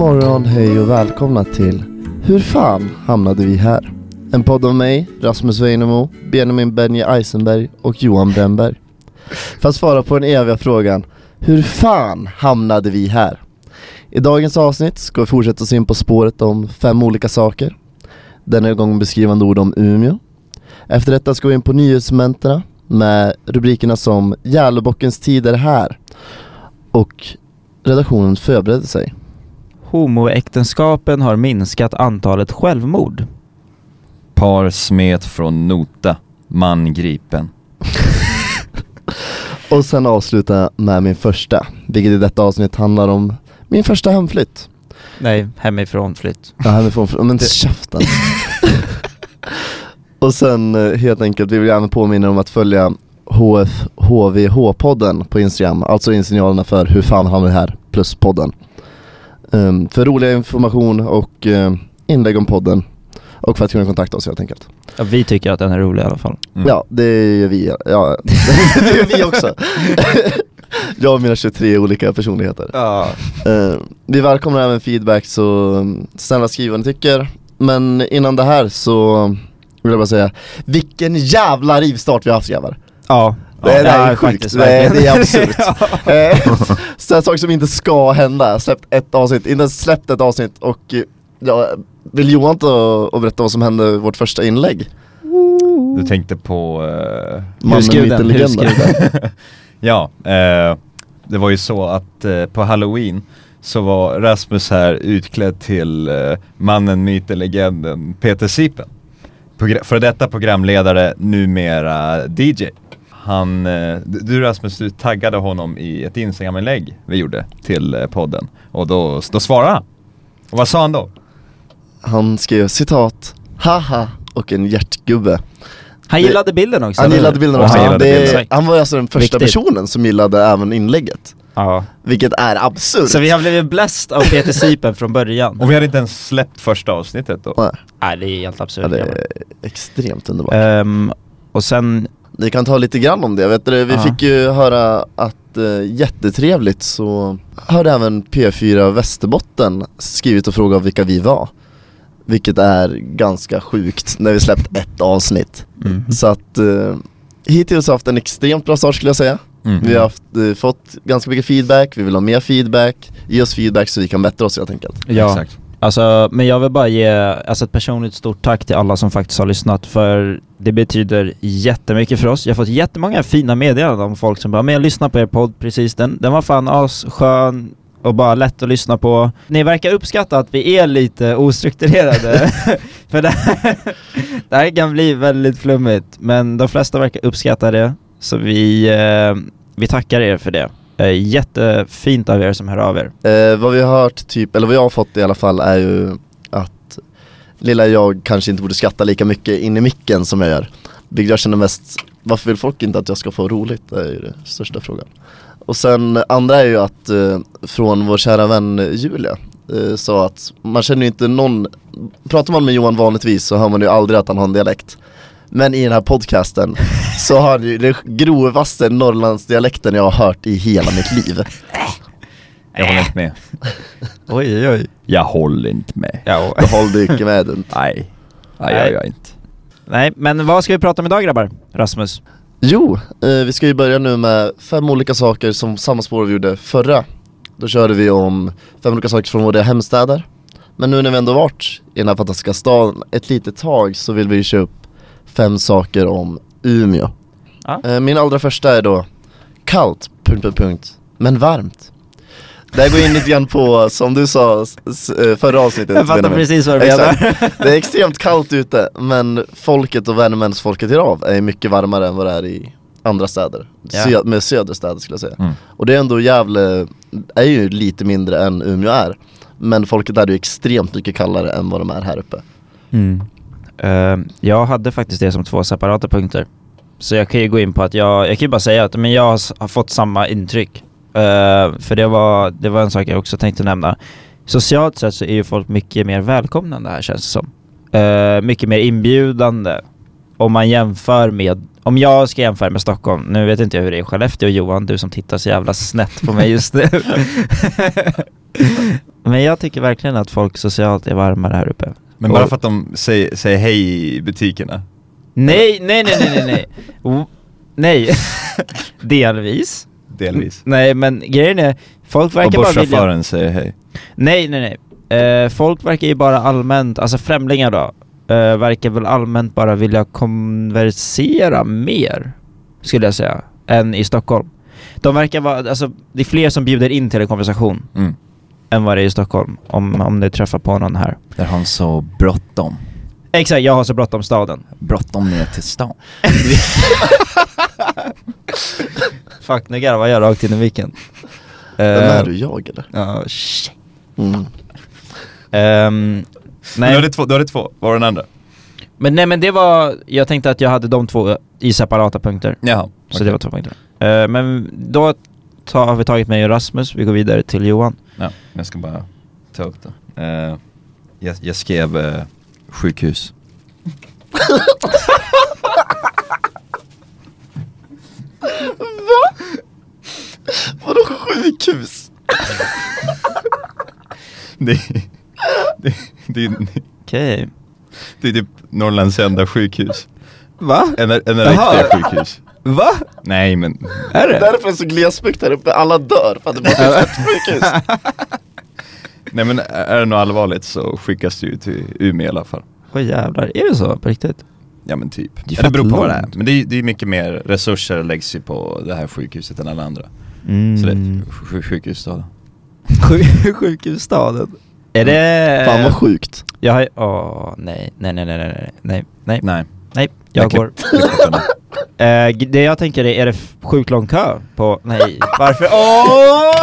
Morgon, hej och välkomna till Hur fan hamnade vi här? En podd av mig, Rasmus Weinemo, Benjamin Benje Eisenberg och Johan Brännberg. För att svara på den eviga frågan Hur fan hamnade vi här? I dagens avsnitt ska vi fortsätta oss in på spåret om fem olika saker. Denna gång beskrivande ord om Umeå. Efter detta ska vi in på nyhetsmomenten med rubrikerna som Gävlebockens tid är här och redaktionen förberedde sig. Homoäktenskapen har minskat antalet självmord. Par smet från nota, man gripen. Och sen avsluta med min första, vilket i detta avsnitt handlar om min första hemflytt. Nej, hemifrån flytt. Ja, hemifrån, men käften. och sen eh, helt enkelt, vi vill även påminna om att följa HF, HVH-podden på Instagram, alltså insignalerna för hur fan har vi här, plus podden. Ehm, för roliga information och eh, inlägg om podden och för att kunna kontakta oss helt enkelt. Ja, vi tycker att den är rolig i alla fall. Mm. Ja, det gör vi. Ja, det gör vi också. Jag och mina 23 olika personligheter. Ja. Eh, vi välkomnar även feedback så um, snälla skriv vad ni tycker. Men innan det här så vill jag bara säga, vilken jävla rivstart vi har haft grabbar. Ja. Det, det Ja, är sjukt, det, är- det är absurt. Eh, Sådana saker som inte ska hända, släppt ett avsnitt, inte ens släppt ett avsnitt och eh, ja, vill Johan ta och berätta vad som hände i vårt första inlägg? Du tänkte på... eh, Mannen, myten, legenden. ja, eh, det var ju så att eh, på halloween så var Rasmus här utklädd till eh, mannen, myten, legenden Peter Sipen. Progra- för detta programledare, numera DJ. Han, eh, du Rasmus, du taggade honom i ett Instagram-inlägg vi gjorde till eh, podden. Och då, då svarade han. Och vad sa han då? Han skrev citat, haha och en hjärtgubbe. Han gillade bilden också. Han gillade bilden också. han gillade det, han var alltså den första Viktigt. personen som gillade även inlägget. Ja. Vilket är absurt. Så vi har blivit blessed av Peter Sipen från början. Och vi hade inte ens släppt första avsnittet då. Nej, Nej, det är helt absurt. ja, det är extremt underbart. Ehm, och sen, Vi kan ta lite grann om det. Vet du, vi Ja. fick ju höra att uh, jättetrevligt så hörde även P4 Västerbotten skrivit och frågat vilka vi var. Vilket är ganska sjukt när vi släppt ett avsnitt. mm. Så att uh, hittills har vi haft en extremt bra start skulle jag säga. Mm. Vi har haft, eh, fått ganska mycket feedback, vi vill ha mer feedback, ge oss feedback så vi kan bättra oss helt enkelt. ja. Exakt. Alltså, men jag vill bara ge alltså ett personligt stort tack till alla som faktiskt har lyssnat för det betyder jättemycket för oss. Jag har fått jättemånga fina meddelanden om folk som bara men jag lyssnar på er podd precis, den, den var fan asskön och bara lätt att lyssna på. Ni verkar uppskatta att vi är lite ostrukturerade för det här, det här kan bli väldigt flummigt men de flesta verkar uppskatta det så vi, eh, vi tackar er för det. Eh, jättefint av er som hör av er. Eh, vad vi har hört, typ, eller vad jag har fått i alla fall är ju att lilla jag kanske inte borde skratta lika mycket in i micken som jag gör. Vilket jag känner mest, varför vill folk inte att jag ska få roligt? Det är ju den största frågan. Och sen andra är ju att eh, från vår kära vän Julia eh, sa att man känner ju inte någon, pratar man med Johan vanligtvis så hör man ju aldrig att han har en dialekt. Men i den här podcasten så har han ju den grovaste Norrlandsdialekten jag har hört i hela mitt liv. Jag håller inte med. Oj oj oj. Jag håller inte med. Ja. Jag håller inte med den. Nej, Nej, Nej. jag gör inte. Nej, men vad ska vi prata om idag grabbar? Rasmus? Jo, eh, vi ska ju börja nu med fem olika saker som samma spår vi gjorde förra. Då körde vi om fem olika saker från våra hemstäder. Men nu när vi ändå varit i den här fantastiska staden ett litet tag så vill vi ju köra upp fem saker om Umeå. Ja. Eh, Min allra första är då kallt, punkt, punkt, punkt, men varmt. Det här går in lite grann på, som du sa eh, förra avsnittet Jag fattar precis vad du menar. Det är extremt kallt ute men folket och värmens folket i Rav är mycket varmare än vad det är i andra städer. Ja. Sö- med södra städer skulle jag säga. Mm. Och det är ändå Gävle, är ju lite mindre än Umeå är. Men folket där är ju extremt mycket kallare än vad de är här uppe. Mm. Eh, jag hade faktiskt det som två separata punkter. Så jag kan ju gå in på att jag, jag kan ju bara säga att men jag har fått samma intryck. Eh, för det var, det var en sak jag också tänkte nämna. Socialt sett så är ju folk mycket mer välkomnande här känns det som. Eh, mycket mer inbjudande. Om man jämför med, om jag ska jämföra med Stockholm, nu vet inte jag hur det är i Skellefteå Johan, du som tittar så jävla snett på mig just nu. Men jag tycker verkligen att folk socialt är varmare här uppe. Men bara Och- för att de säger, säger hej i butikerna. Nej, nej, nej, nej, nej, nej. Nej. Delvis. Delvis. Nej, men grejen är, folk Och verkar bara vilja... busschauffören säger hej. Nej, nej, nej. Eh, folk verkar ju bara allmänt, alltså främlingar då, eh, verkar väl allmänt bara vilja konversera mer, skulle jag säga, än i Stockholm. De verkar vara, alltså det är fler som bjuder in till en konversation Mm. Än vad det är i Stockholm, om, om du träffar på någon här. Där har han så bråttom. Exakt, jag har så bråttom staden. Bråttom ner till stan. Fuck, nu garvar jag rakt in i micken. Vem Eh, är du, jag eller? Ja, shit. Mm. Ehm, Du nej. hade två, du hade två. Var den andra? Men nej men det var, jag tänkte att jag hade de två i separata punkter. Jaha. Så okej. det var två punkter. Eh, men då tar, har vi tagit mig och Rasmus, vi går vidare till Johan. Ja, jag ska bara ta upp det. Eh, jag, jag skrev eh, sjukhus. Vadå sjukhus? Det, det, det, Okej. det är typ Norrlands enda sjukhus. Va? En, en riktiga sjukhus. Va? Nej men, Är det? Därför är det så glesbygd här uppe, alla dör för att det bara finns ett sjukhus. nej men är det något allvarligt så skickas det ju till Umeå i alla fall. Åh jävlar, är det så på riktigt? Ja men typ. Det är Ja, det beror på vad det är. Men det är, det är mycket mer resurser läggs ju på det här sjukhuset än alla andra. Mm. Så det är sj- sjukhusstaden. Sjuk- Sjukhusstaden. Är det... Fan vad sjukt. Jag har Åh, nej, nej, nej, nej, nej, nej, nej, Nej. Nej, jag går. klipp- klipp bort den. Eh, g- det jag tänker är, är det sjukt lång kö på, nej, varför? Åh!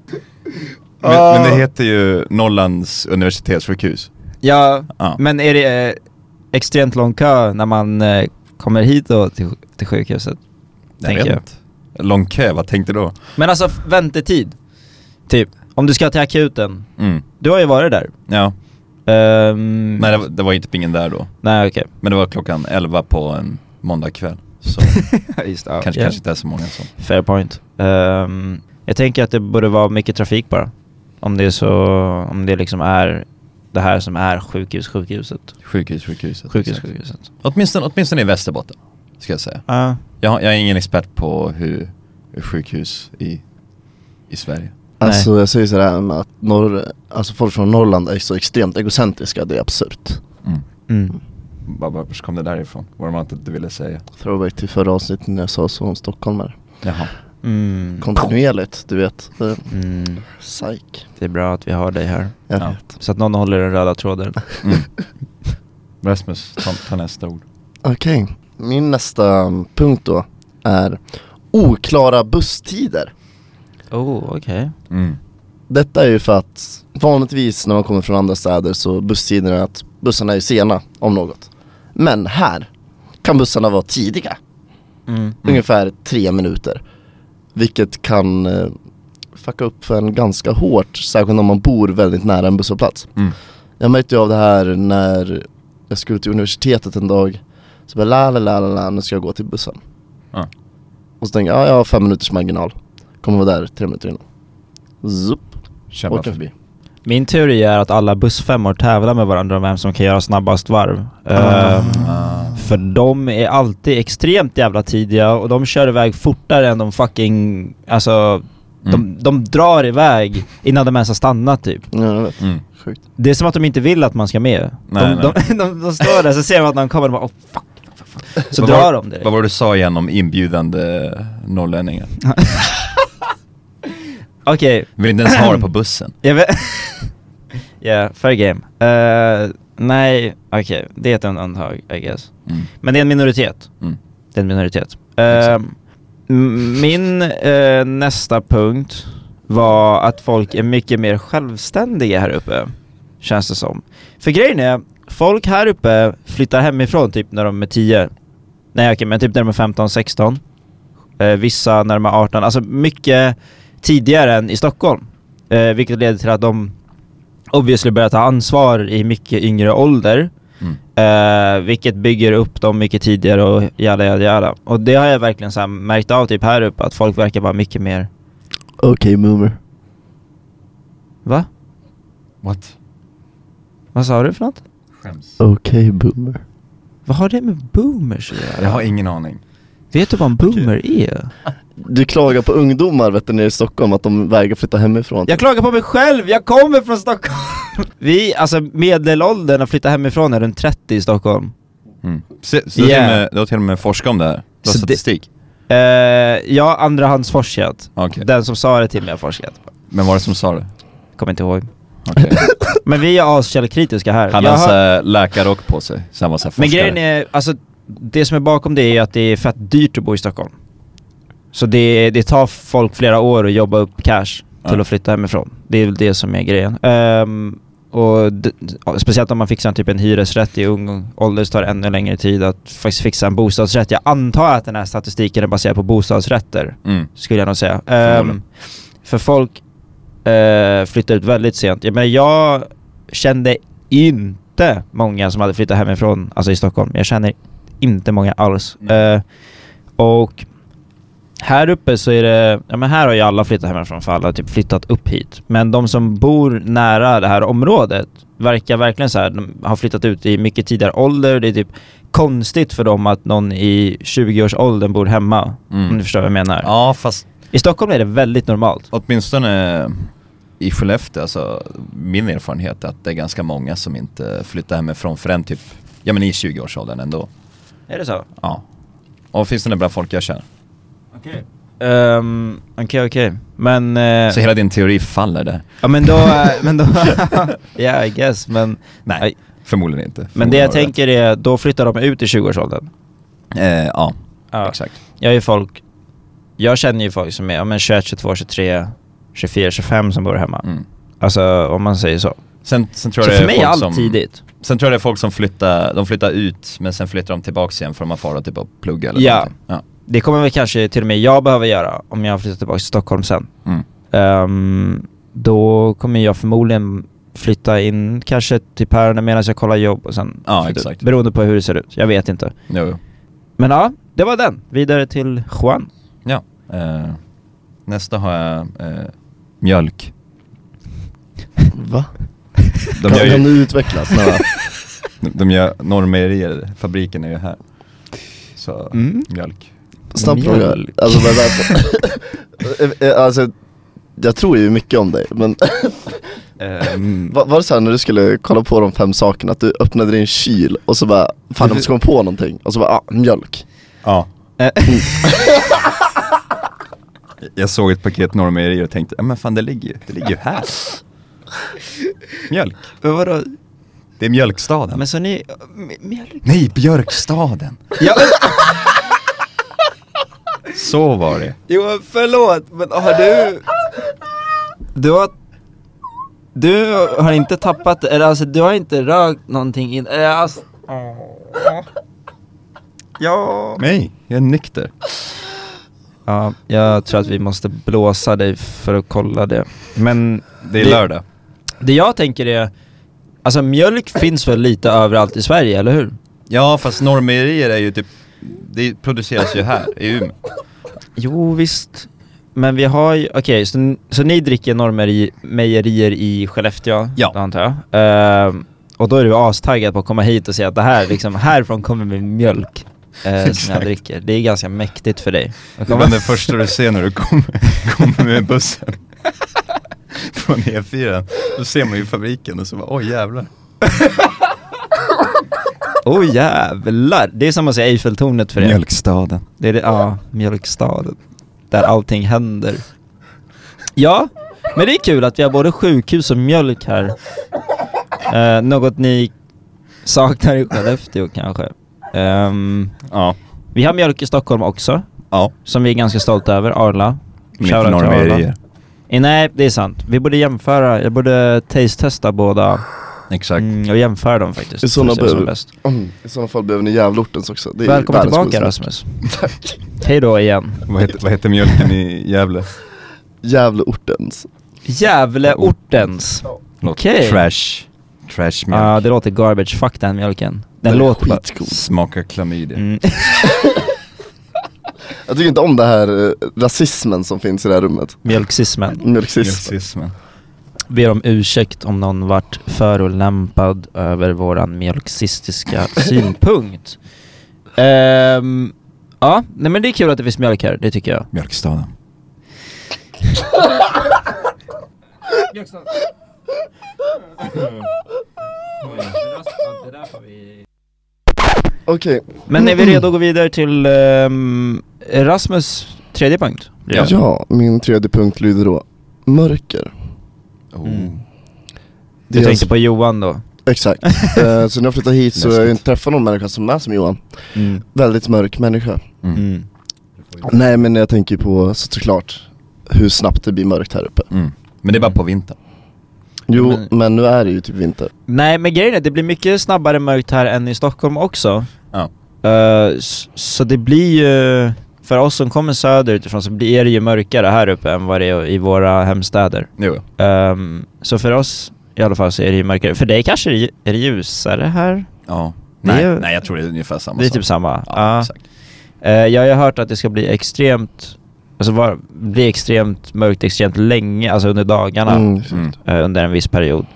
Men, men det heter ju Norrlands universitetssjukhus. Ja, Ja. men är det eh, extremt lång kö när man eh, kommer hit då till, till sjukhuset? Jag tänker vet jag. inte. Lång kö, vad tänkte du då? Men alltså väntetid, typ. Om du ska till akuten, Mm. du har ju varit där. Ja, Ehm, nej det var, det var inte ingen där då. nej okej. Men det var klockan 11 på en måndagkväll. Så Just ja. kanske, Ja. kanske inte är så många som... Fair point. Ehm, jag tänker att det borde vara mycket trafik bara. Om det är så, om det liksom är det här som är sjukhus, sjukhuset. Sjukhus, sjukhuset. Sjukhus, exakt. sjukhuset. Åtminstone, åtminstone i Västerbotten, ska jag säga. Ja. Jag, jag är ingen expert på hur, hur sjukhus i, i Sverige. Alltså jag säger sådär med att norr, alltså folk från Norrland är så extremt egocentriska, det är absurt. Mm. Mm. Var, var kom det därifrån? Vad var det inte du ville säga? Throwback till förra avsnittet när jag sa så om stockholmare. Jaha. Mm. Kontinuerligt, du vet. Det, Mm. psyk. Det är bra att vi har dig här. Jag Ja. vet. Så att någon håller den röda tråden. Mm. Rasmus, ta, ta nästa ord. Okej, min nästa punkt då är oklara busstider. Oh, okej. Mm. Detta är ju för att vanligtvis när man kommer från andra städer så busstiderna är att bussarna är sena om något. Men här kan bussarna vara tidiga, Mm. ungefär tre minuter. Vilket kan eh, fucka upp för en ganska hårt, särskilt om man bor väldigt nära en busshållplats. Mm. Jag märkte ju av det här när jag skulle till universitetet en dag. Så bara la la la la nu ska jag gå till bussen. Ja. Och så tänkte jag, ja jag har fem minuters marginal. Kommer vara där tre minuter innan. Zup, bara åker förbi. Min teori är att alla bussfemmor tävlar med varandra om vem som kan göra snabbast varv. Ehm, för de är alltid extremt jävla tidiga och de kör iväg fortare än de fucking, alltså Mm. de, de drar iväg innan de ens har stannat typ. Ja jag vet, Mm. sjukt. Det är som att de inte vill att man ska med. Nej, de, De, de, de står där så ser man att någon kommer och bara oh, fuck, fuck, fuck. Så Vad drar var, de direkt. Vad var det du sa igen om inbjudande norrlänningar? Okej, Vill inte ens ha det på bussen. vet... yeah, fair game. Eh, nej, okej, det är ett undantag I guess. Mm. Men det är en minoritet. Mm. Det är en minoritet. Eh, Exakt. m- min eh, nästa punkt var att folk är mycket mer självständiga här uppe. Känns det som. För grejen är, folk här uppe flyttar hemifrån typ när de är 10. Nej okej, men typ när de är 15, 16. Eh, vissa när de är 18. Alltså mycket tidigare än i Stockholm. Eh, vilket leder till att de obviously börjar ta ansvar i mycket yngre ålder. Mm. Eh, vilket bygger upp dem mycket tidigare och jada jada jada. Och det har jag verkligen så här märkt av typ här uppe, att folk verkar vara mycket mer Okej boomer. Va? What? Vad sa du för något? Skäms. Okej boomer. Vad har det med boomers att göra? Jag har ingen aning. Vet du vad en boomer är? Du klagar på ungdomar vet du, nere i Stockholm att de vägrar flytta hemifrån. Jag klagar på mig själv, jag kommer från Stockholm! Vi, alltså medelåldern att flytta hemifrån är runt 30 i Stockholm. Mm. Så, så du, har till och Yeah. med, du har till och med forskat om det här? Du har Så det- statistik? Eh, ja, andrahandsforskat. Okej. Den som sa det till mig har forskat. Men vad var det som sa det? Kommer inte ihåg. Okej. Men vi är askällkritiska här. Han Jag har har- såhär läkarrock på sig, så han var såhär Men forskare. grejen är, alltså det som är bakom det är att det är fett dyrt att bo i Stockholm. Så det, det tar folk flera år att jobba upp cash till Ja. att flytta hemifrån. Det är väl det som är grejen. Ehm, och speciellt om man fixar typ en hyresrätt i ung ålder så tar det ännu längre tid att faktiskt fixa en bostadsrätt. Jag antar att den här statistiken är baserad på bostadsrätter, Mm. skulle jag nog säga. Ehm, för folk uh, flyttar ut väldigt sent. Jag, menar, jag kände inte många som hade flyttat hemifrån, alltså i Stockholm. Jag känner inte många alls. Nej. Eh, och här uppe så är det, ja men här har ju alla flyttat hemifrån för alla har typ flyttat upp hit. Men de som bor nära det här området verkar verkligen så här, de har flyttat ut i mycket tidigare ålder. Det är typ konstigt för dem att någon i 20-årsåldern bor hemma. Mm. Om du förstår vad jag menar. Ja fast I Stockholm är det väldigt normalt. åtminstone i Skellefteå, alltså min erfarenhet är att det är ganska många som inte flyttar hemifrån förrän typ, ja men i 20-årsåldern ändå. Är det så? Ja. Och finns det bra folk jag känner. Okej. Ehm, Okej, okej. Men... eh, Så hela din teori faller där? Ja men då, eh, men då... yeah I guess, men... Nej, Nej. förmodligen inte. Men det Förmodligen jag tänker är, då flyttar de ut i 20-årsåldern. rätt. Eh, ja, Ja. exakt. Jag är ju folk... Jag känner ju folk som är ja, men 21, 22, 23, 24, 25 som bor hemma. Mm. Alltså om man säger så. Sen, sen tror Så för mig är allt som, tidigt. Sen tror jag det är folk som flyttar, de flyttar ut men sen flyttar de tillbaks igen för de har farit typ att plugga eller Ja. någonting. Ja. Det kommer väl kanske till och med jag behöva göra om jag flyttar tillbaka till Stockholm sen. Mm. Ehm, då kommer jag förmodligen flytta in kanske till Pärnu medan jag kollar jobb och sen Ja, ut. exakt. Beroende på hur det ser ut. Jag vet inte. Jo, jo. Men ja, det var den. Vidare till Juan. Ja. Eh, nästa har jag eh, mjölk. Va? De kan, gör kan ju, du utveckla snälla? de gör Norrmejerier, fabriken är ju här. Så, Mm. mjölk. Snabb fråga. Alltså, men, vänta. Eh, alltså, jag tror ju mycket om dig, men Ehm, var, var det så här när du skulle kolla på de fem sakerna, att du öppnade din kyl och så bara, fan jag måste komma på någonting, och så bara, ah, mjölk. Ja. eh, Jag såg ett paket Norrmejerier och tänkte, ja men fan det ligger ju, det ligger ju här. Mjölk. men vadå? Det är mjölkstaden. Men så ni... Mjölk? Nej, Björkstaden. Ja, Så var det. Jo, förlåt, men har du... Du har... Du har inte tappat, eller alltså du har inte rökt någonting in... Eller alltså... Åh. Ja... Nej, jag är nykter. Ja, jag tror att vi måste blåsa dig för att kolla det. Men Det är Det- lördag. det jag tänker är... Alltså mjölk finns väl lite överallt i Sverige, eller hur? Ja, fast Norrmejerier är ju typ, det produceras ju här i Umeå. Jo, visst. Men vi har ju, okej, så, så ni dricker Norrmejerier i Skellefteå, Ja. då antar jag? Ehm, och då är du astaggad på att komma hit och säga att det här, liksom, härifrån kommer min mjölk eh, som jag dricker. Det är ganska mäktigt för dig. Det var det första du ser när du kommer, kommer med bussen. Från E4. Då ser man ju fabriken och så bara, oj jävlar. Oh, jävlar! Det är som att säga Eiffeltornet för er. Mjölkstaden. Det är det, ja, mjölkstaden. Där allting händer. Ja, men det är kul att vi har både sjukhus och mjölk här. Eh, något ni saknar i Skellefteå kanske. Ehm, Ja. vi har mjölk i Stockholm också, Ja. som vi är ganska stolta över. Arla. Men Shoutout inte. Eh, nej, det är sant. Vi borde jämföra, jag borde taste-testa båda Exakt. mm, och jämföra dem faktiskt. I sådana behöver- bäst. Mm, I sådana fall behöver ni Gävleortens också. Det är Välkommen tillbaka. Rasmus. Tack. Hej då igen. Vad, heter, vad heter mjölken i Gävle? Gävleortens. Gävleortens. Låter Okej. Trash. Trash mjölk. Ja, det låter garbage. Fuck den mjölken. Den Den är låter skitgod. Smakar klamydia. Mm. Jag tycker inte om det här eh, rasismen som finns i det här rummet. Mjölksismen. Mjölksism. Mjölksismen. Ber om ursäkt om någon vart förolämpad över våran mjölksistiska synpunkt. Ehm, ja, nej men det är kul att det finns mjölk här, det tycker jag. Mjölkstaden. Okej, Men är vi redo att gå vidare till ehm, Rasmus tredje punkt? Ja. ja. min tredje punkt lyder då Mörker. Oh. Mm. Det Du är tänkte på Johan då? Exakt. Eh, så när jag flyttade hit så har jag inte träffat någon människa som är som Johan. Mm. Väldigt mörk människa. Mm. Mm. Nej men jag tänker på så- såklart hur snabbt det blir mörkt här uppe. Mm. Men det är bara på vintern. Jo, Men- men nu är det ju typ vinter. Nej men grejen är, det blir mycket snabbare mörkt här än i Stockholm också. Ja. S- så det blir ju, för oss som kommer söderut ifrån så blir det ju mörkare här uppe än vad det är i våra hemstäder. Jo. Ehm, så för oss i alla fall så är det ju mörkare. För dig kanske det är, det ljusare här? Ja. Nej, är- nej, jag tror det är ungefär samma Det är sak. typ samma? Ja, Ja. exakt. Eh, jag har ju hört att det ska bli extremt, alltså var, bli extremt mörkt extremt länge, alltså under dagarna. Mm. Mm. eh, under en viss period.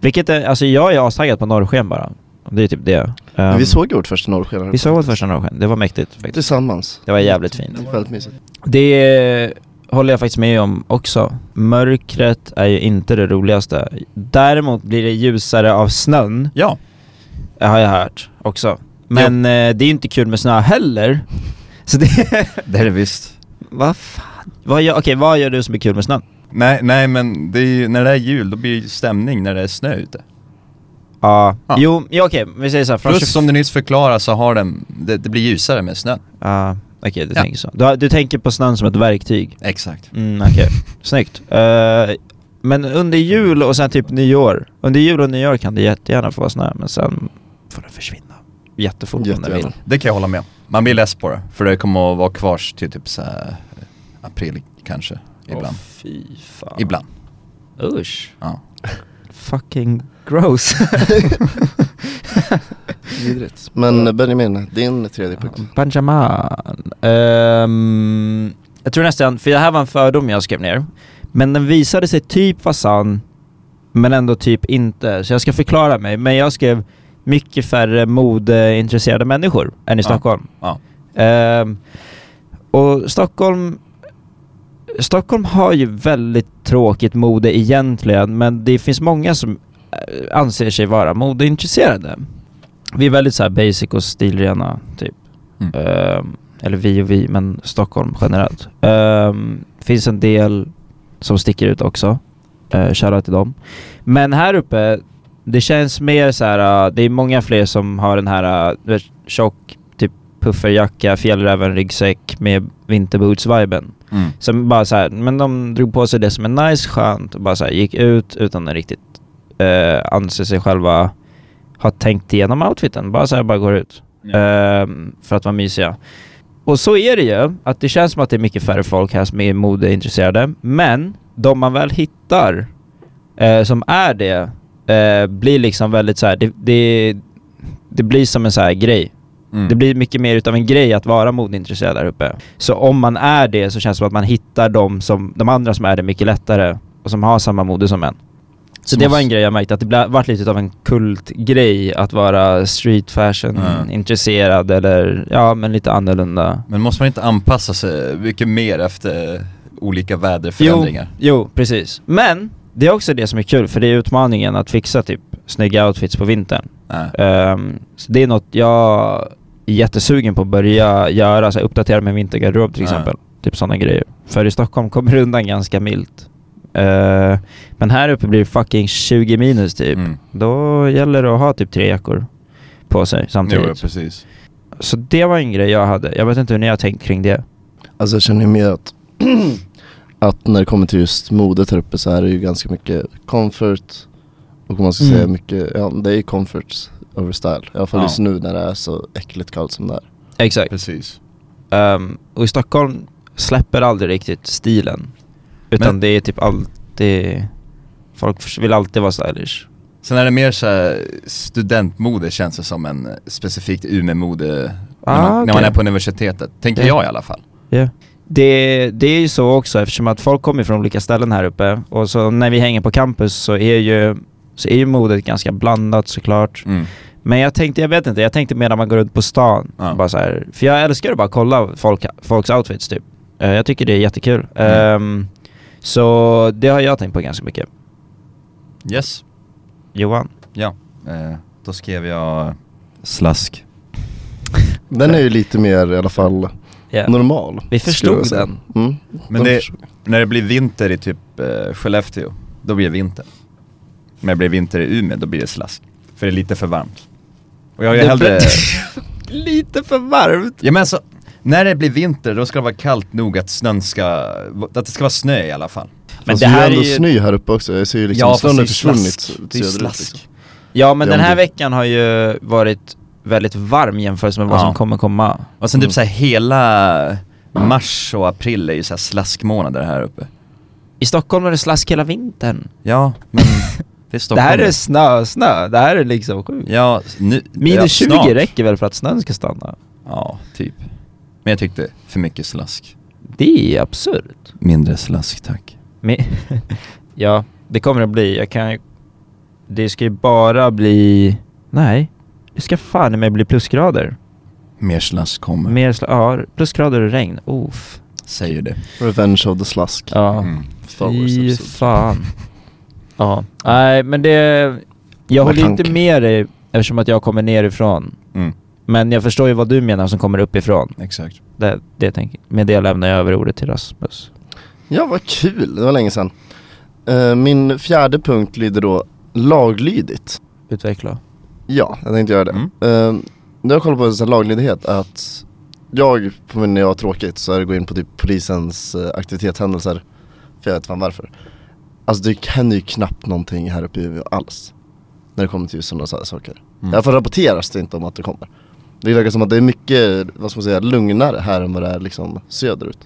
Vilket är, alltså jag är astaggad på norrsken bara. Det är typ det. Men Ehm, vi såg ju vårt första norrsken vi såg vårt första norrsken, det var mäktigt faktiskt. Tillsammans. Det var jävligt fint. Det var väldigt mysigt. Det håller jag faktiskt med om också. Mörkret är ju inte det roligaste. Däremot blir det ljusare av snön, Ja. har jag hört också. Men eh, det är ju inte kul med snö heller. Så det... Det är det visst. vad fan? Vad gör, okej, vad gör du som är kul med snön? Nej, nej men det är ju, när det är jul då blir det ju stämning när det är snö ute. Ja, Ja. jo, ja, okej, vi säger så här. från Plus 20 som du nyss förklarade så har den, det, det blir ljusare med snön. Ja, okej du Ja. tänker så. Du, du tänker på snön som ett verktyg? Exakt. Mm, okej. Snyggt. Eh, men under jul och sen typ nyår. Under jul och nyår kan det jättegärna få vara snö, men sen får det försvinna. Jättefort om det vill. Det kan jag hålla med. Man blir less på det, för det kommer att vara kvar till typ så här, eh, april kanske. Ibland. Åh, fy fan. Ibland. Usch. Ja. Fucking gross. Vidrigt. Men Benjamin, din tredje punkt. Benjamin. Ehm, jag tror nästan, för det här var en fördom jag skrev ner. Men den visade sig typ vara sann, men ändå typ inte. Så jag ska förklara mig. Men jag skrev mycket färre modeintresserade människor än i Ja. Stockholm. Ja. Ehm, och Stockholm Stockholm har ju väldigt tråkigt mode egentligen, men det finns många som eh, anser sig vara modeintresserade. Vi är väldigt så basic och stilrena, typ. Mm. Ehm, eller vi och vi, men Stockholm generellt. Um, finns en del som sticker ut också. Uh, Shoutout till dem. Men här uppe, det känns mer så här. uh, det är många fler som har den här uh, tjock, typ pufferjacka, fjällräven, ryggsäck med vinterboots-viben. Mm. Som bara så här, men de drog på sig det som är nice, skönt och bara så här, gick ut utan att riktigt uh, anse sig själva ha tänkt igenom outfiten. Bara så här, bara går ut. Ehm, för att vara mysiga. Och så är det ju, att det känns som att det är mycket färre folk här som är modeintresserade. Men de man väl hittar eh, som är det, eh, blir liksom väldigt så här, det, det, det blir som en så här grej. Mm. Det blir mycket mer utav en grej att vara modeintresserad där uppe. Så om man är det så känns det som att man hittar de, som, de andra som är det mycket lättare och som har samma mode som en. Så Som det var en grej jag märkte, att det varit lite av en kultgrej att vara street fashion Mm. eller ja, men lite annorlunda. Men måste man inte anpassa sig mycket mer efter olika Jo, väderförändringar? jo, precis. Men det är också det som är kul, för det är utmaningen att fixa typ snygga outfits på vintern. Nej. Ehm, så det är något jag jättesugen på att börja göra, så här, uppdatera min vintergarderob till Ja. exempel. Typ sådana grejer. För i Stockholm kommer det undan ganska milt. Eh, men här uppe blir det fucking 20 minus typ. Mm. Då gäller det att ha typ tre jackor på sig samtidigt. Jo, precis. Så det var en grej jag hade. Jag vet inte hur ni har tänkt kring det. Alltså jag känner ju mer att, att när det kommer till just modet här uppe så är det ju ganska mycket comfort och man ska Mm. säga mycket, ja det är ju comfort over style. I alla fall Ja. just nu när det är så äckligt kallt som det är. Exakt. Precis. Ehm, och i Stockholm släpper aldrig riktigt stilen. Utan Men- det är typ alltid... Folk vill alltid vara stylish. Sen är det mer så här studentmode känns det som en specifikt Umeå-mode Ah, när, man, när man är på universitetet. Tänker Ja. jag i alla fall. Ja. Det, det är ju så också eftersom att folk kommer från olika ställen här uppe och så när vi hänger på campus så är ju, så är ju modet ganska blandat såklart. Mm. Men jag tänkte, jag vet inte, jag tänkte mer när man går runt på stan. Ja. Bara så här, för jag älskar att bara kolla folk, folks outfits typ. Eh, jag tycker det är jättekul. Mm. Ehm, så det har jag tänkt på ganska mycket. Yes. Johan? Ja. Eh, då skrev jag slask. Den är ju lite mer i alla fall Ja. normal. Vi förstod den. Mm. Men De det, förstod. när det blir vinter i typ eh, Skellefteå, då blir det vinter. När det blir vinter i Umeå, då blir det slask. För det är lite för varmt. Och jag Det hellre... Lite för varmt. Ja men alltså, när det blir vinter då ska det vara kallt nog att snön ska, att det ska vara snö i alla fall. Men Fast det här är ändå är ju... snö här uppe också, jag ser ju liksom Ja, snön har är försvunnit slask. Det är slask. liksom. Ja men Ja, den här men det- veckan har ju varit väldigt varm jämfört med vad Ja. som kommer komma. Och sen Mm. typ såhär hela mars och april är ju såhär slaskmånader här uppe. I Stockholm är det slask hela vintern. Ja, men det är Det här är snö, snö. Det här är liksom sjukt. Ja, nu... Minus ja, 20 snart. räcker väl för att snön ska stanna? Ja, typ. Men jag tyckte för mycket slask. Det är absurt. Mindre slask tack. Men, ja, det kommer det bli. Jag kan. Det ska ju bara bli... Nej. Det ska fan mig bli plusgrader. Mer slask kommer. Mer sla... Ja, plusgrader och regn. Uff. Säger det. Revenge of the Slask. Ja. Mm. Fy fan. Ja. Nej, men det... Jag håller inte med dig eftersom att jag kommer nerifrån. Mm. Men jag förstår ju vad du menar som kommer uppifrån. Exakt. Det, det tänker Med det lämnar jag över ordet till Rasmus. Ja vad kul, det var länge sedan. Eh, min fjärde punkt lyder då laglydigt. Utveckla. Ja, jag tänkte göra det. Mm. Uh, när jag kollar på så här laglydighet att jag, när jag har tråkigt så är det gå in på typ polisens uh, aktivitetshändelser. För jag vet fan varför. Alltså det händer ju knappt någonting här uppe i Umeå alls. När det kommer till sådana så här saker. Mm. I alla fall rapporteras det inte om att det kommer. Det verkar som att det är mycket, vad ska man säga, lugnare här än vad det är liksom söderut.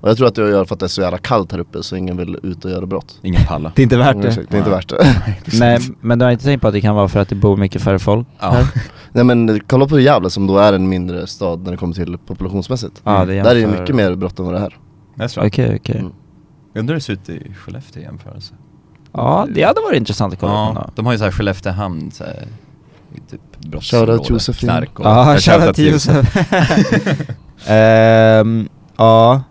Och jag tror att det har att göra för att det är så jävla kallt här uppe så ingen vill ut och göra brott. Ingen palla. Det är inte värt Mm, det. det är inte värt det. Nej, men du har inte tänkt på att det kan vara för att det bor mycket färre folk Ja. här? Nej men kolla på Gävle som då är en mindre stad när det kommer till populationsmässigt. Ja, det Där är det mycket mer brott än vad det är här. Det är så. Okej, okej. Mm. Undrar hur det ser ut i Skellefteå i jämförelse. Ja, det hade varit intressant att kolla på. Ja, de har ju såhär Skelleftehamn såhär, i typ brottsområde, knark och... Ja, Ja, shoutout till Josef. Ehm, ja.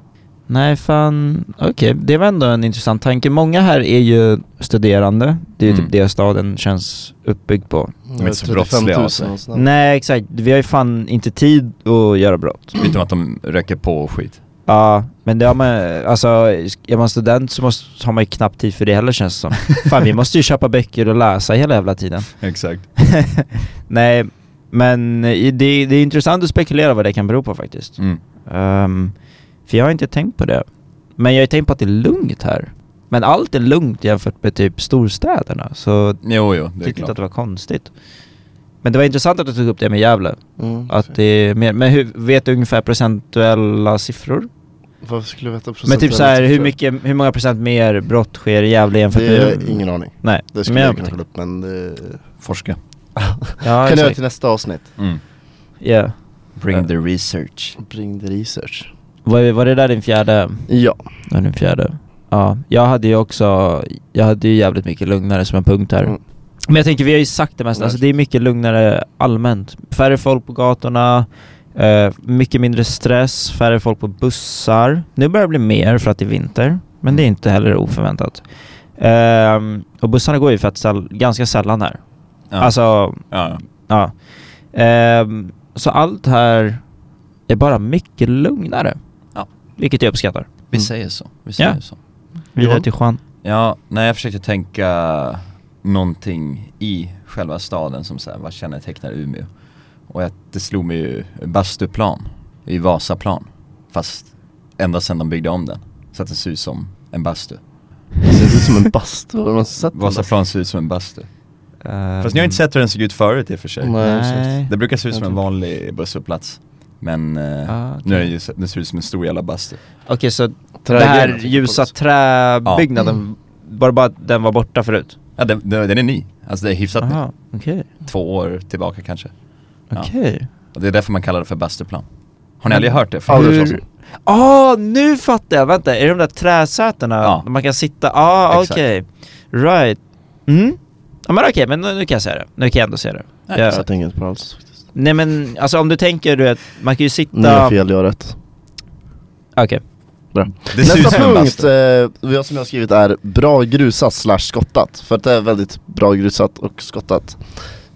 Nej fan, okej. Det var ändå en intressant tanke. Många här är ju studerande. Det är ju Mm. typ det staden känns uppbyggd på. är inte så brottsliga av sig. och sådär. Nej exakt, vi har ju fan inte tid att göra brott. Utom att de röker på och skit. Ja, men det har man, alltså är man student så måste, har man ju knappt tid för det heller känns det som. Fan vi måste ju köpa böcker och läsa hela jävla tiden. Exakt. Nej, men i- det, det är intressant att spekulera vad det kan bero på faktiskt. Mm. Ehm, för jag har inte tänkt på det. Men jag har ju tänkt på att det är lugnt här. Men allt är lugnt jämfört med typ storstäderna, så Jo, jo, jag det tyckte inte att det var konstigt. Men det var intressant att du tog upp det med Gävle. Mm, Att det är mer, men hur, vet du ungefär procentuella siffror? Varför skulle jag veta Men typ så här, hur mycket, hur många procent mer brott sker i Gävle jämfört Det med... är ingen aning. Nej, Det skulle men jag jag kunna kolla upp men det Forska. Ja, kan jag göra till nästa avsnitt. Mm. Ja. Bring the research. Bring the research. Var, var det där din fjärde? Ja. Ja, din fjärde. Ja, jag hade ju också, jag hade ju jävligt mycket lugnare som en punkt här. Mm. Men jag tänker, vi har ju sagt det mesta, alltså det är mycket lugnare allmänt. Färre folk på gatorna, eh, mycket mindre stress, färre folk på bussar. Nu börjar det bli mer för att det är vinter, men det är inte heller oförväntat. Ehm, och bussarna går ju att säll- ganska sällan här. Ja. Alltså, ja, ja. Ehm, så allt här är bara mycket lugnare. Ja. Vilket jag uppskattar. Vi Mm. säger så. Vi säger Ja. så. Vidare till Juan. Ja, nej jag försökte tänka någonting i själva staden som så här, vad kännetecknar Umeå? Och att det slog mig ju bastuplan i Vasaplan. Fast ända sedan de byggde om den. Så att det ser ut som en bastu. Det ser ut som en bastu, har man sett den? Vasaplan ser ut som en bastu. Fast ni har inte sett hur den såg ut förut i och för sig. Nej. Det brukar se ut som en Jag vanlig busshållplats. Men eh, Ah, okej. nu är det, ju, det ser ut som en stor jävla bastu. Okej, så Trädgrenar det här jag ljusa träbyggnaden, var det bara att den var borta förut? Ja den, den den är ny. Alltså det är hyfsat ny. Aha, okej. Två år tillbaka kanske. Ja. Okej. Och det är därför man kallar det för bastuplan. Har ni aldrig hört det? Hur- Ah, nu fattar jag! Vänta, är det de där träsätena? Ja. Där man kan sitta? Ah, okej. Right. Mm. Ja men okej, men nu, nu kan jag se det. Nu kan jag ändå se det. Nej, Ja. Jag satte inget på alls faktiskt. Nej men alltså om du tänker du vet, man kan ju sitta... Nu är jag fel, jag har rätt. Okej. Bra. Det ser ut Nästa punkt, eh, jag som jag har skrivit är bra grusat slash skottat. För att det är väldigt bra grusat och skottat.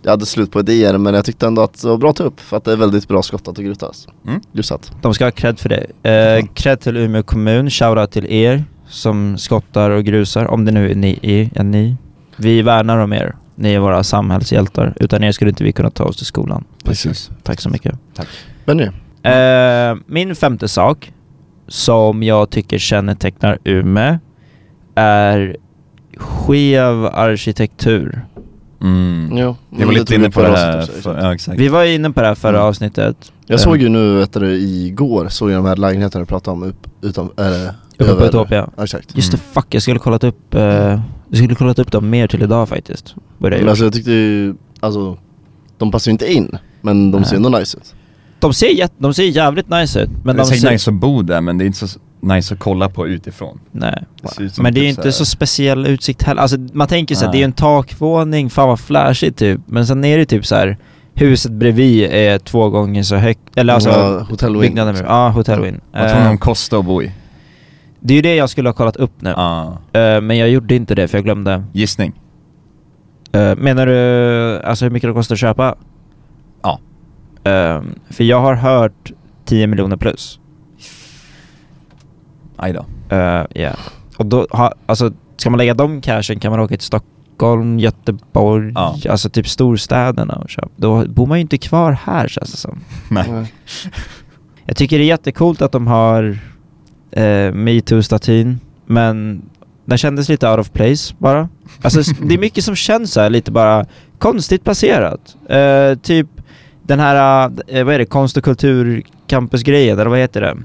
Jag hade slut på idéer men jag tyckte ändå att det var bra att ta upp för att det är väldigt bra skottat och grusat. Mm. grusat. De ska ha cred för det. Eh, cred till Umeå kommun, shoutout till er som skottar och grusar, om det nu är ni, är, är ni. Vi värnar om er. Ni är våra samhällshjältar. Utan er skulle inte vi kunna ta oss till skolan. Precis. Tack så mycket. Benny, Eh, min femte sak som jag tycker kännetecknar Umeå är skev arkitektur. Mm. jo. Jag var det lite inne på det här, för, exakt. ja exakt. Vi var inne på det här förra Mm. avsnittet. Jag Eh, såg ju nu, vet du, igår såg jag de här lägenheterna du pratade om upp, utan, äh, Uppe på Utopia. Ja, exakt. Just det, Mm. fuck jag skulle kollat upp, eh, jag skulle kollat upp dem mer till idag faktiskt. Men alltså jag tyckte ju, alltså de passar ju inte in Men de ser Nej. ändå nice ut De ser, jätt, de ser jävligt nice ut. Men det de ser ser... nice att bo där men det är inte så nice att kolla på utifrån. Nej. Det Men det är typ inte så speciell utsikt heller. Alltså man tänker såhär, det är ju en takvåning, fan vad flashigt typ. Men sen är det typ så här. huset bredvid är två gånger så högt. Eller alltså Ja, Hotel med, ja Hotel Win. Vad tror ni Eh, de kostar att bo i? det är ju det jag skulle ha kollat upp nu. Ja. Eh, men jag gjorde inte det för jag glömde. Gissning? Eh, menar du alltså hur mycket det kostar att köpa? Ja. Eh, för jag har hört 10 miljoner plus. Aj då. Uh, yeah. Och då, ha, alltså, ska man lägga de cashen kan man åka till Stockholm, Göteborg, Ja. alltså typ storstäderna och köpa. Då bor man ju inte kvar här känns det som. Nej. Jag tycker det är jättecoolt att de har uh, metoo-statyn, men den kändes lite out of place bara. Alltså det är mycket som känns så här lite bara konstigt placerat. Eh, typ den här, uh, vad är det, konst och kulturcampus-grejen, eller vad heter det?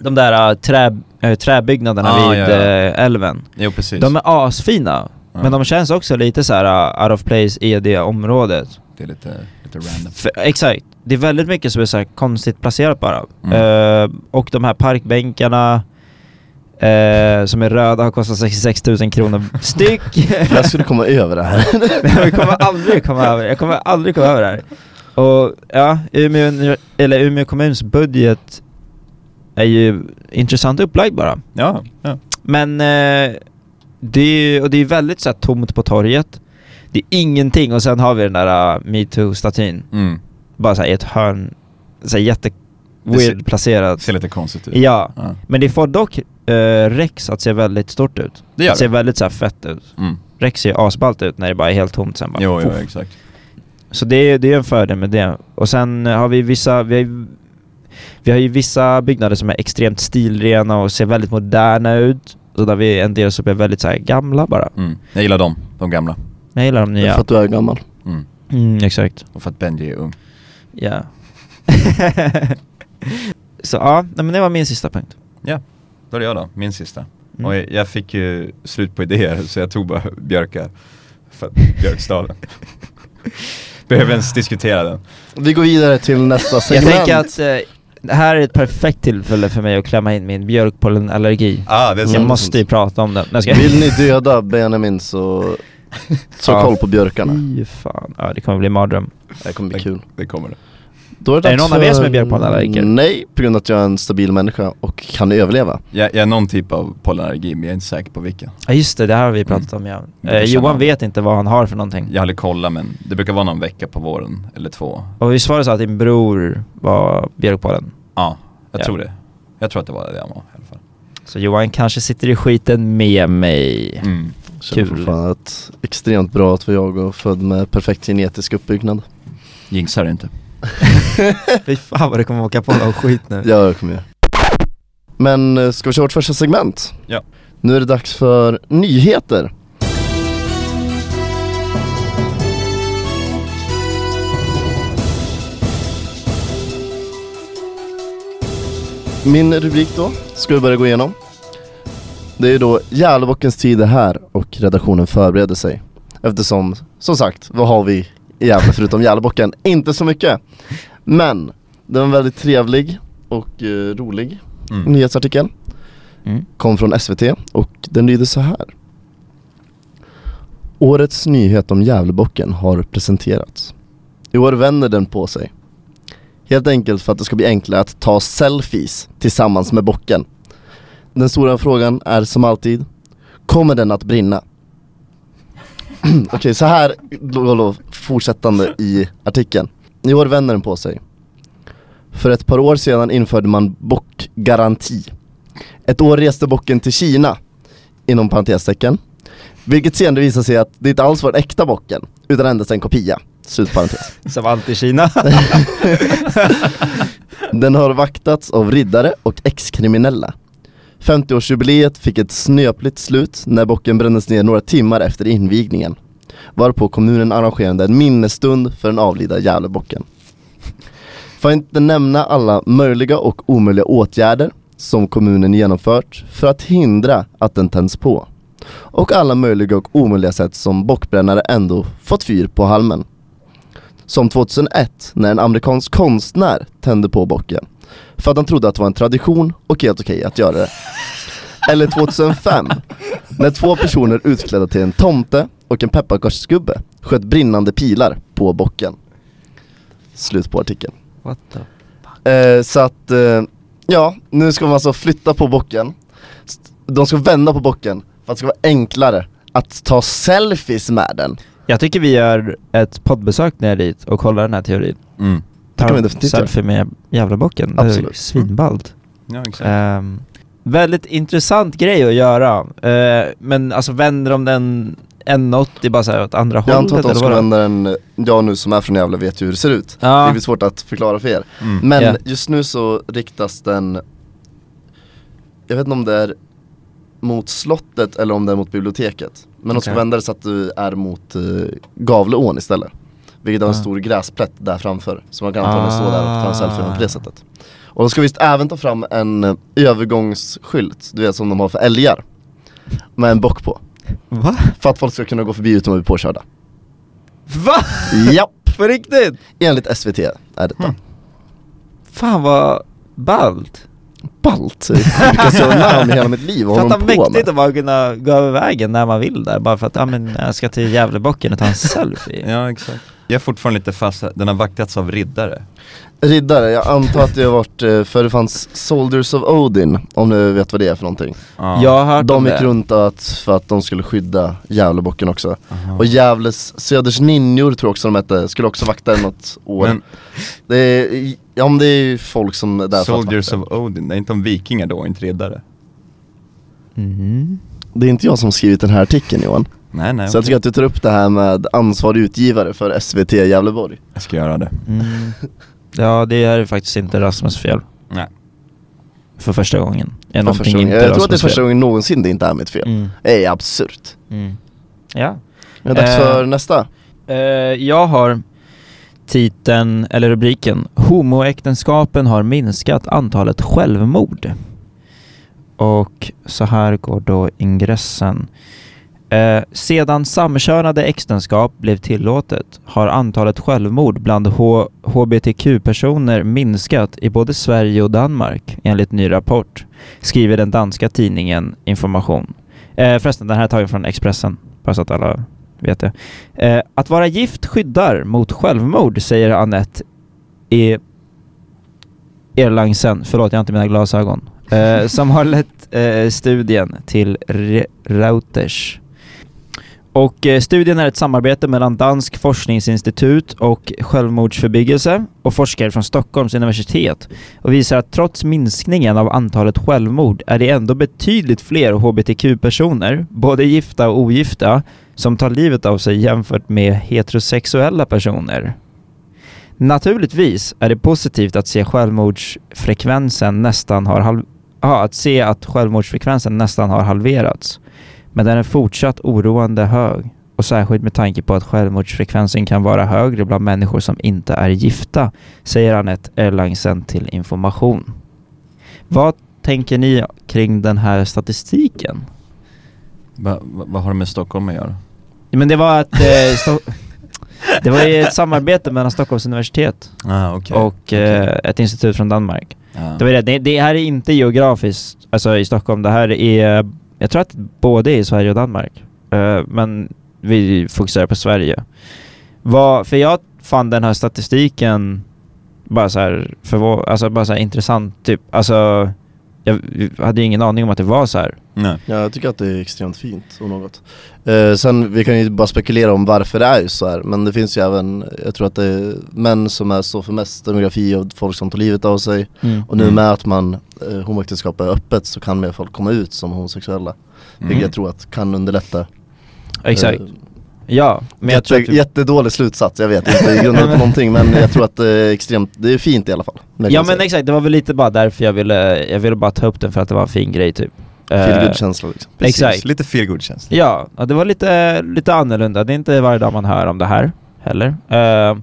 De där uh, trä, uh, träbyggnaderna Ah, vid ja, ja. eh, älven. Jo precis. De är asfina, Ja. men de känns också lite så här uh, out of place i det området. Det är lite, lite random. För, exakt. Det är väldigt mycket som är så här konstigt placerat bara. Mm. Eh, och de här parkbänkarna eh, som är röda har kostat 66 000 kronor styck. Jag skulle komma över det här jag kommer aldrig komma över Jag kommer aldrig komma över det här. Och ja, Umeå, eller Umeå kommuns budget är ju intressant upplagd bara. Ja, ja. Men eh, det är ju- och det är väldigt så här, tomt på torget. Det är ingenting och sen har vi den där uh, metoo-statyn. Mm. Bara så här, i ett hörn, så här, jätte weird placerat. Ser lite konstigt ut. Ja, Ja. men det får dock uh, Rex att se väldigt stort ut. Det gör det. ser väldigt så här, fett ut. Mm. Rex ser ju asballt ut när det bara är helt tomt sen bara. Jo, jo, exakt. Så det är, det är en fördel med det. Och sen har vi vissa, vi har, vi har ju vissa byggnader som är extremt stilrena och ser väldigt moderna ut. Så där vi en del som är väldigt så här gamla bara. Mm. Jag gillar dem, de gamla. Jag gillar de För nya. att du är gammal Mm. Mm, exakt. Och för att Benji är ung. Ja. så ja, men det var min sista punkt. Ja, då är det jag då, min sista. Mm. Och jag, jag fick ju slut på idéer så jag tog bara Björka, för Björkstaden. Behöver ens diskutera den. Vi går vidare till nästa Jag segment tänker att eh, det här är ett perfekt tillfälle för mig att klämma in min björkpollenallergi. Ah, det är. Jag måste ju prata om den. Vill ni döda Benjamin så, så Ja. koll på björkarna Fy fan. Ja, det kommer bli mardröm. Det kommer bli kul Det kommer det. Då Är det dags någon av er som är björkpollenallergiker? Nej, på grund av att jag är en stabil människa och kan överleva Jag, jag är någon typ av pollenallergi men jag är inte säker på vilken. Ja just det, det här har vi pratat om ja. Det Eh, Johan vet inte vad han har för någonting. Jag har aldrig kollat men det brukar vara någon vecka på våren eller två. Och visst var det så att din bror var björkpollen? Ja, jag Ja. tror det. Jag tror att det var det han var i alla fall. Så Johan kanske sitter i skiten med mig. Mm. Kul. fortfarande att extremt bra att vara jag och född med perfekt genetisk uppbyggnad Jinxar det inte. Fy fan vad det kommer åka på någon skit nu. Ja, jag kommer göra Men eh, ska vi köra vårt första segment? Ja. Nu är det dags för nyheter Min rubrik då, ska vi börja gå igenom Det är då Gävlebockens tid är här och redaktionen förbereder sig Eftersom, som sagt, vad har vi i Gävle förutom Gävlebocken? Inte så mycket! Men, den var väldigt trevlig och eh, rolig Mm. nyhetsartikel. Mm. Kom från SVT och den lyder så här. Årets nyhet om Gävlebocken har presenterats. I år vänder den på sig. Helt enkelt för att det ska bli enklare att ta selfies tillsammans med bocken. Den stora frågan är som alltid, kommer den att brinna? Okej, så här då, fortsättande i artikeln. I år vänder den på sig. För ett par år sedan införde man bockgaranti. Ett år reste bocken till Kina, inom parentestecken. Vilket senare visade sig att det inte alls var den äkta bocken, utan endast en kopia. Slutparentes. Som anti-Kina. Den har vaktats av riddare och ex-kriminella. 50-årsjubileet fick ett snöpligt slut när bocken brändes ner några timmar efter invigningen. Varpå kommunen arrangerade en minnesstund för den avlidna Gävlebocken. För att inte nämna alla möjliga och omöjliga åtgärder som kommunen genomfört för att hindra att den tänds på. Och alla möjliga och omöjliga sätt som bockbrännare ändå fått fyr på halmen. Som 2001 när en amerikansk konstnär tände på bocken. För att han trodde att det var en tradition och helt okej att göra det. Eller 2005 när två personer utklädda till en tomte och en pepparkaksgubbe sköt brinnande pilar på bocken. Slut på artikeln. What the? Eh, så att, eh, ja, nu ska man alltså flytta på bocken. De ska vända på bocken för att det ska vara enklare att ta selfies med den. Jag tycker vi gör ett poddbesök ner dit och kollar den här teorin. Mm. kan Ta vi en selfie med Gävlebocken. Det är Absolut. svinballt. Ja, exakt. Ehm, väldigt intressant grej att göra. Eh, men alltså vänder de den 1,80 bara såhär åt andra Jag hållet? antar att de eller ska vadå? vända den, jag nu som är från Gävle vet ju hur det ser ut. Ja. Det blir svårt att förklara för er. Mm. Men Ja. just nu så riktas den Jag vet inte om det är mot slottet eller om det är mot biblioteket Men de ska vända det så att du är mot uh, Gavleån istället Vilket har en Ah. stor gräsplätt där framför Så man kan antagligen stå där och ta en selfie Ah. på det sättet Och de ska visst även ta fram en eh, övergångsskylt Du vet som de har för älgar Med en bock på Va? För att folk ska kunna gå förbi utan att bli påkörda Va? Japp! På riktigt? Enligt SVT är detta Mm. Fan vad ballt. Ballt! Jag om i hela mitt liv, vad Fatta mäktigt att bara kunna gå över vägen när man vill där bara för att, ja men jag ska till Gävlebocken och ta en selfie. Ja, exakt. Jag är fortfarande lite fast, den har vaktats av riddare. Riddare, jag antar att det har varit, eh, för det fanns Soldiers of Odin, om du vet vad det är för någonting Ja. Jag har hört De om gick det. runt att, för att de skulle skydda Gävlebocken också Aha. Och Gävles Söders ninjor tror jag också de hette, skulle också vakta den något år Men det är, Ja men det är ju folk som är där Soldiers of Odin, det är inte om vikingar då, inte riddare? Mhm. Det är inte jag som skrivit den här artikeln Johan Nej, nej. Så jag tycker att du tar upp det här med ansvarig utgivare för SVT Gävleborg Jag ska göra det. Mm. Ja, det är faktiskt inte Rasmus fel. Nej. För första gången. Är För första gången. inte Jag tror att det är första fel. gången någonsin det inte är mitt fel Mm. Det är absurt Mm. Ja. Det är dags Eh. för nästa Eh, jag har titeln, eller rubriken, Homoäktenskapen har minskat antalet självmord. Och så här går då ingressen. Eh, sedan samkönade äktenskap blev tillåtet har antalet självmord bland H- HBTQ-personer minskat i både Sverige och Danmark enligt ny rapport, skriver den danska tidningen Information. Eh, förresten, den här är tagen från Expressen, bara så att alla vet det. Eh, att vara gift skyddar mot självmord, säger Annette e Erlangsen, förlåt jag har inte mina glasögon, eh, som har lett eh, studien till Re- Reuters. Och eh, studien är ett samarbete mellan Dansk forskningsinstitut och självmordsförbyggelse och forskare från Stockholms universitet och visar att trots minskningen av antalet självmord är det ändå betydligt fler hbtq-personer, både gifta och ogifta, som tar livet av sig jämfört med heterosexuella personer. Naturligtvis är det positivt att se självmordsfrekvensen nästan har halv... ja, att se att självmordsfrekvensen nästan har halverats. Men den är fortsatt oroande hög och särskilt med tanke på att självmordsfrekvensen kan vara högre bland människor som inte är gifta, säger Anette Erlangsen till Information. Vad tänker ni kring den här statistiken? Va, va, vad har det med Stockholm att göra? Men det var att eh, det var ju ett samarbete mellan Stockholms universitet Ah, okej. och eh, ett institut från Danmark. Ja. Det, var det. Det, det här är inte geografiskt, alltså i Stockholm. Det här är, jag tror att både är i Sverige och Danmark. Eh, men vi fokuserar på Sverige. Vad, för jag fann den här statistiken bara så här, förvå- alltså bara så här intressant typ. Alltså, jag hade ju ingen aning om att det var så här. Nej. Ja, jag tycker att det är extremt fint och något. Eh, sen, vi kan ju bara spekulera om varför det är så här. Men det finns ju även, jag tror att det är män som är står för mest demografi och folk som tar livet av sig. Och nu Mm. med att man, eh, homoäktenskap är öppet så kan mer folk komma ut som homosexuella. Vilket Mm. jag tror att kan underlätta. Exakt. Eh, Ja, men jag jätte, tror att... Jättedålig slutsats, jag vet inte grundat på någonting men jag tror att det är extremt, det är fint i alla fall. Ja jag men säga. exakt, det var väl lite bara därför jag ville, jag ville bara ta upp den för att det var en fin grej typ. Eh, good känsla liksom. Precis, Exakt. Lite feelgood känsla. Ja, det var lite, lite annorlunda. Det är inte varje dag man hör om det här heller. Eh,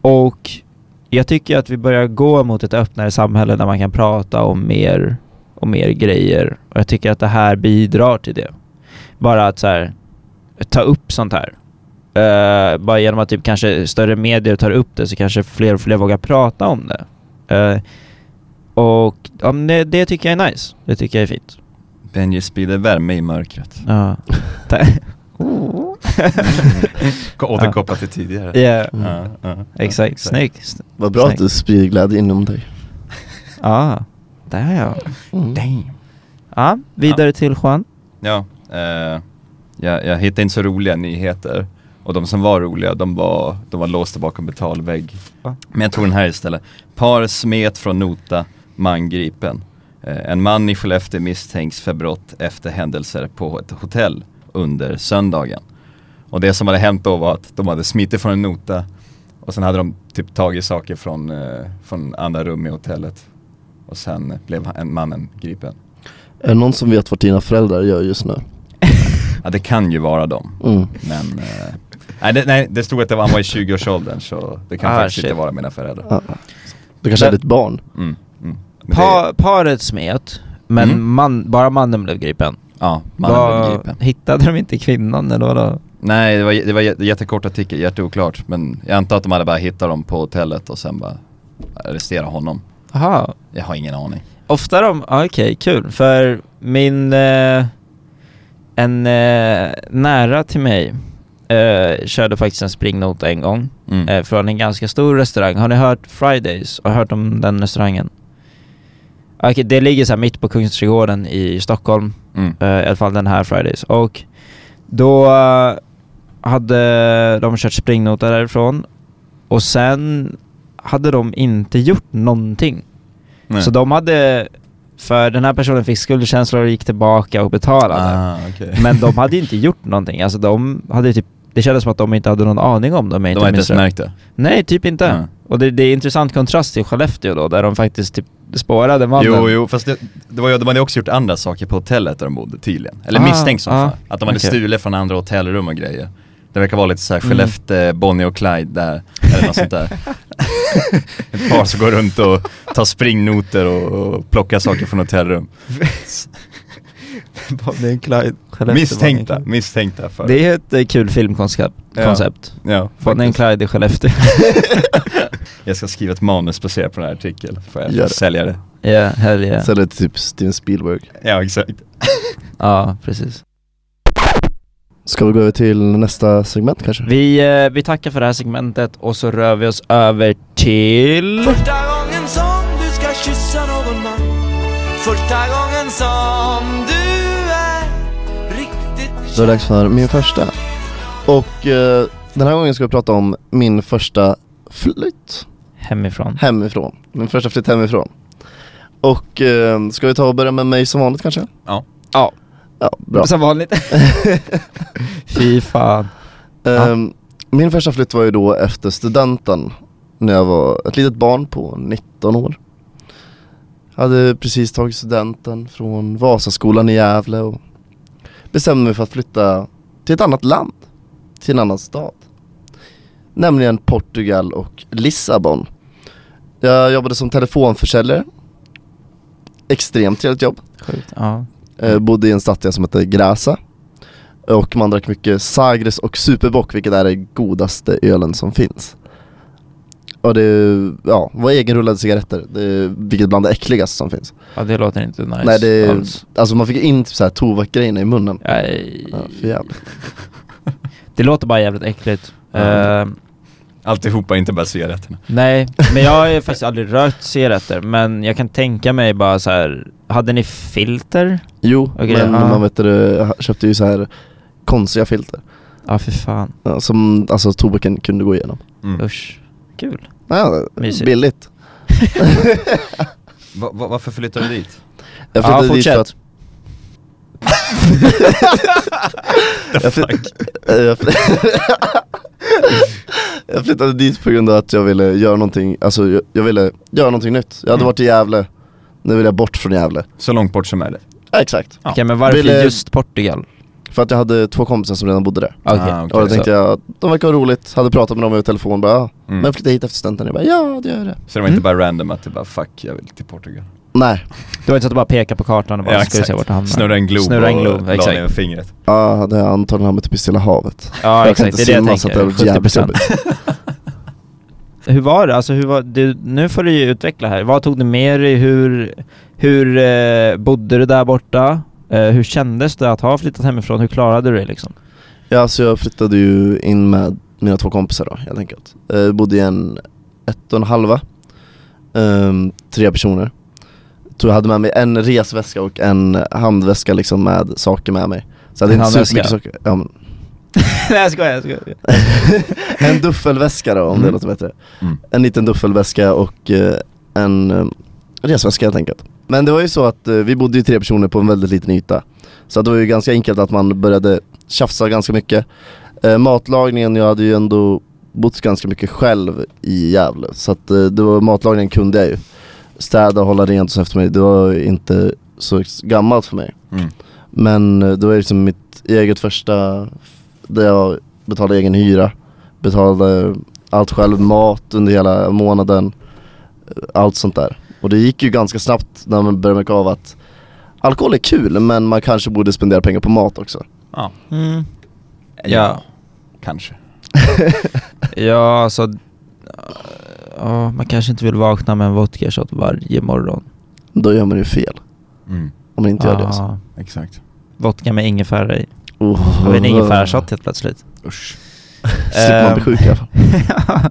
och jag tycker att vi börjar gå mot ett öppnare samhälle där man kan prata om mer och mer grejer. Och jag tycker att det här bidrar till det. Bara att så här, ta upp sånt här. Eh, bara genom att typ kanske större medier tar upp det så kanske fler och fler vågar prata om det. Eh, och men det, det tycker jag är nice. Det tycker jag är fint. Benji sprider värme i mörkret. Ja. Ta- Återkopplat till tidigare. Ja, Mm. Ja, ja, ja, exakt. Snyggt. Vad bra Snyggt. att du sprider glädje inom dig. Ja, där ja. Mm. Damn. Ja, vidare till Juan. Ja, eh, jag, jag hittade inte så roliga nyheter. Och de som var roliga, de var, de var låsta bakom betalvägg. Va? Men jag tog den här istället. Par smet från nota, man gripen. Eh, en man i Skellefteå misstänks för brott efter händelser på ett hotell under söndagen. Och det som hade hänt då var att de hade smitit från en nota och sen hade de typ tagit saker från, eh, från andra rum i hotellet. Och sen blev han- en mannen gripen. Är det någon som vet vad dina föräldrar gör just nu? Ja det kan ju vara dem. Mm. Men eh, nej, det, nej, det stod att det var, han var i 20-årsåldern så det kan Ah, faktiskt shit. inte vara mina föräldrar. Ja. Det kanske är Men- ditt barn? Mm, mm. Pa, det, paret smet, men Mm. man, bara mannen blev gripen. ja, mannen Vad- blev gripen. Hittade de inte kvinnan eller vadå? Nej, det var, det var jä- jättekort artikel, jätteoklart. Men jag antar att de hade bara hittat dem på hotellet och sen bara arrestera honom. Aha. Jag har ingen aning. Ofta de, ah, okej kul. För min, eh, en eh, nära till mig eh, körde faktiskt en springnota en gång. Mm. eh, från en ganska stor restaurang. Har ni hört Fridays? Har hört om den restaurangen? Okej, det ligger så här mitt på Kungsträdgården i Stockholm. Mm. eh, I alla fall den här Fridays. Och då eh, hade de kört springnota därifrån. Och sen hade de inte gjort någonting. Nej. Så de hade, för den här personen fick skuldkänslor och gick tillbaka och betalade. Ah, okej. Men de hade inte gjort någonting. Alltså de hade typ, det kändes som att de inte hade någon aning om dem. De har inte ens märkt det. Nej, typ inte. Mm. Och det, det är intressant kontrast till Skellefteå då, där de faktiskt typ spårade mannen. Jo, jo, fast det, det var ju, de hade också gjort andra saker på hotellet där de bodde tydligen. Eller Ah, misstänks som ah, fan. Att de hade okej. stulit från andra hotellrum och grejer. Det verkar vara lite såhär Mm. Skellefteå, Bonnie och Clyde där, eller något sånt där. Ett par som går runt och tar springnoter och, och plockar saker från hotellrum. Bonnie and Clyde. Skellefteå, Misstänkta, Bonnie misstänkta för. Det är ett eh, kul filmkoncept. Ja. Koncept. Ja, Bonnie faktiskt. Clyde i Skellefteå. Jag ska skriva ett manus baserat på den här artikeln, får jag Gör sälja det. Ja, hell yeah. Är det typ Steven Spielberg. Ja, exakt. Ja, precis. Ska vi gå över till nästa segment kanske? Vi, eh, vi tackar för det här segmentet och så rör vi oss över till... Första gången som du ska kyssa någon man Första gången som du är riktigt Då är det dags för min första. Och eh, den här gången ska vi prata om min första flytt Hemifrån. hemifrån. Min första flytt hemifrån. Och eh, ska vi ta och börja med mig som vanligt kanske? Ja. Ja, Ja, bra. som vanligt. Fy fan. Ehm, Min första flytt var ju då efter studenten när jag var ett litet barn på 19 år. Hade precis tagit studenten från Vasaskolan i Gävle och bestämde mig för att flytta till ett annat land, till en annan stad. Nämligen Portugal och Lissabon. Jag jobbade som telefonförsäljare. Extremt trevligt jobb. Sjukt. Ja. Eh, bodde i en stadsdel som heter Grasa Och man drack mycket Sagres och Superbock vilket är den godaste ölen som finns Och det ja, var egenrullade cigaretter, det, vilket bland det äckligaste som finns. Ja det låter inte nice Nej det, alls. alltså man fick in typ såhär tobaksgrejerna i munnen. Nej. Ja, för jävligt. Det låter bara jävligt äckligt. Ja. Eh, Alltihopa, inte bara cigaretterna. nej, men jag har ju faktiskt aldrig rökt cigaretter men jag kan tänka mig bara så här. hade ni filter? Jo, Okej, men ja. man vet det, köpte ju så här konstiga filter. Ja för fan, Ja, som alltså tobaken kunde gå igenom. Mm. usch. Kul. Ja, Mysigt. billigt. Va, va, varför flyttade du dit? Jag Ja, flyttade dit för att jag, fly- Eh, jag, fly- jag flyttade dit på grund av att jag ville göra någonting, alltså jag, jag ville göra någonting nytt. Jag hade Mm. varit i Gävle, nu vill jag bort från Gävle. Så långt bort som möjligt. Ja, exakt. Ja. Okej men varför Ville- just Portugal? För att jag hade två kompisar som redan bodde där. Okej. Ah, okej. och då tänkte så. jag, de verkar ha roligt, hade pratat med dem över telefon bara ja, Mm. men flytta hit efter studenten. Jag bara ja, det gör det. Så det var inte Mm. bara random att du bara fuck, jag vill till Portugal. Nej, Det var inte så att du bara pekade på kartan och bara ska vi se vart det hamnar? Snurra en glob Snurra en och glob, la exakt. ner fingret. ja, hade jag antagligen hamnat typ i Stilla havet. Ja jag exakt, inte det är det jag det tänker. jävligt 70%. jobbigt. Hur var det? Alltså hur var du, nu får du ju utveckla här. Vad tog du med dig? Hur, hur eh, bodde du där borta? Eh, hur kändes det att ha flyttat hemifrån? Hur klarade du det liksom? Ja, alltså jag flyttade ju in med mina två kompisar då helt enkelt. Jag bodde i en ett och en halva, Ehm, tre personer. Så jag hade med mig en resväska och en handväska liksom med saker med mig. Så jag hade En inte supermycket saker. Ja, men, Nej jag skojar, jag skojar. en duffelväska då om det Mm. låter bättre. Mm. En liten duffelväska och eh, en eh, resväska helt enkelt. Men det var ju så att eh, vi bodde ju tre personer på en väldigt liten yta. Så det var ju ganska enkelt att man började tjafsa ganska mycket. Eh, matlagningen, jag hade ju ändå bott ganska mycket själv i Gävle. Så att eh, det var, matlagningen kunde jag ju. Städa och hålla rent och så efter mig, det var ju inte så gammalt för mig. Mm. Men eh, det var ju liksom mitt eget första, där jag betalade egen hyra, betalade allt själv, mat under hela månaden, eh, allt sånt där. Och det gick ju ganska snabbt när man började märka av att alkohol är kul men man kanske borde spendera pengar på mat också. Ja. Mm. Ja. Kanske. Ja alltså, ja, man kanske inte vill vakna med en vodka shot varje morgon. Då gör man ju fel Mm. om man inte gör det alltså. Ja, Exakt. Vodka med ingefära i. Oh. Vi en ingefärashot helt plötsligt? Usch. Slipper man bli sjuk i alla fall.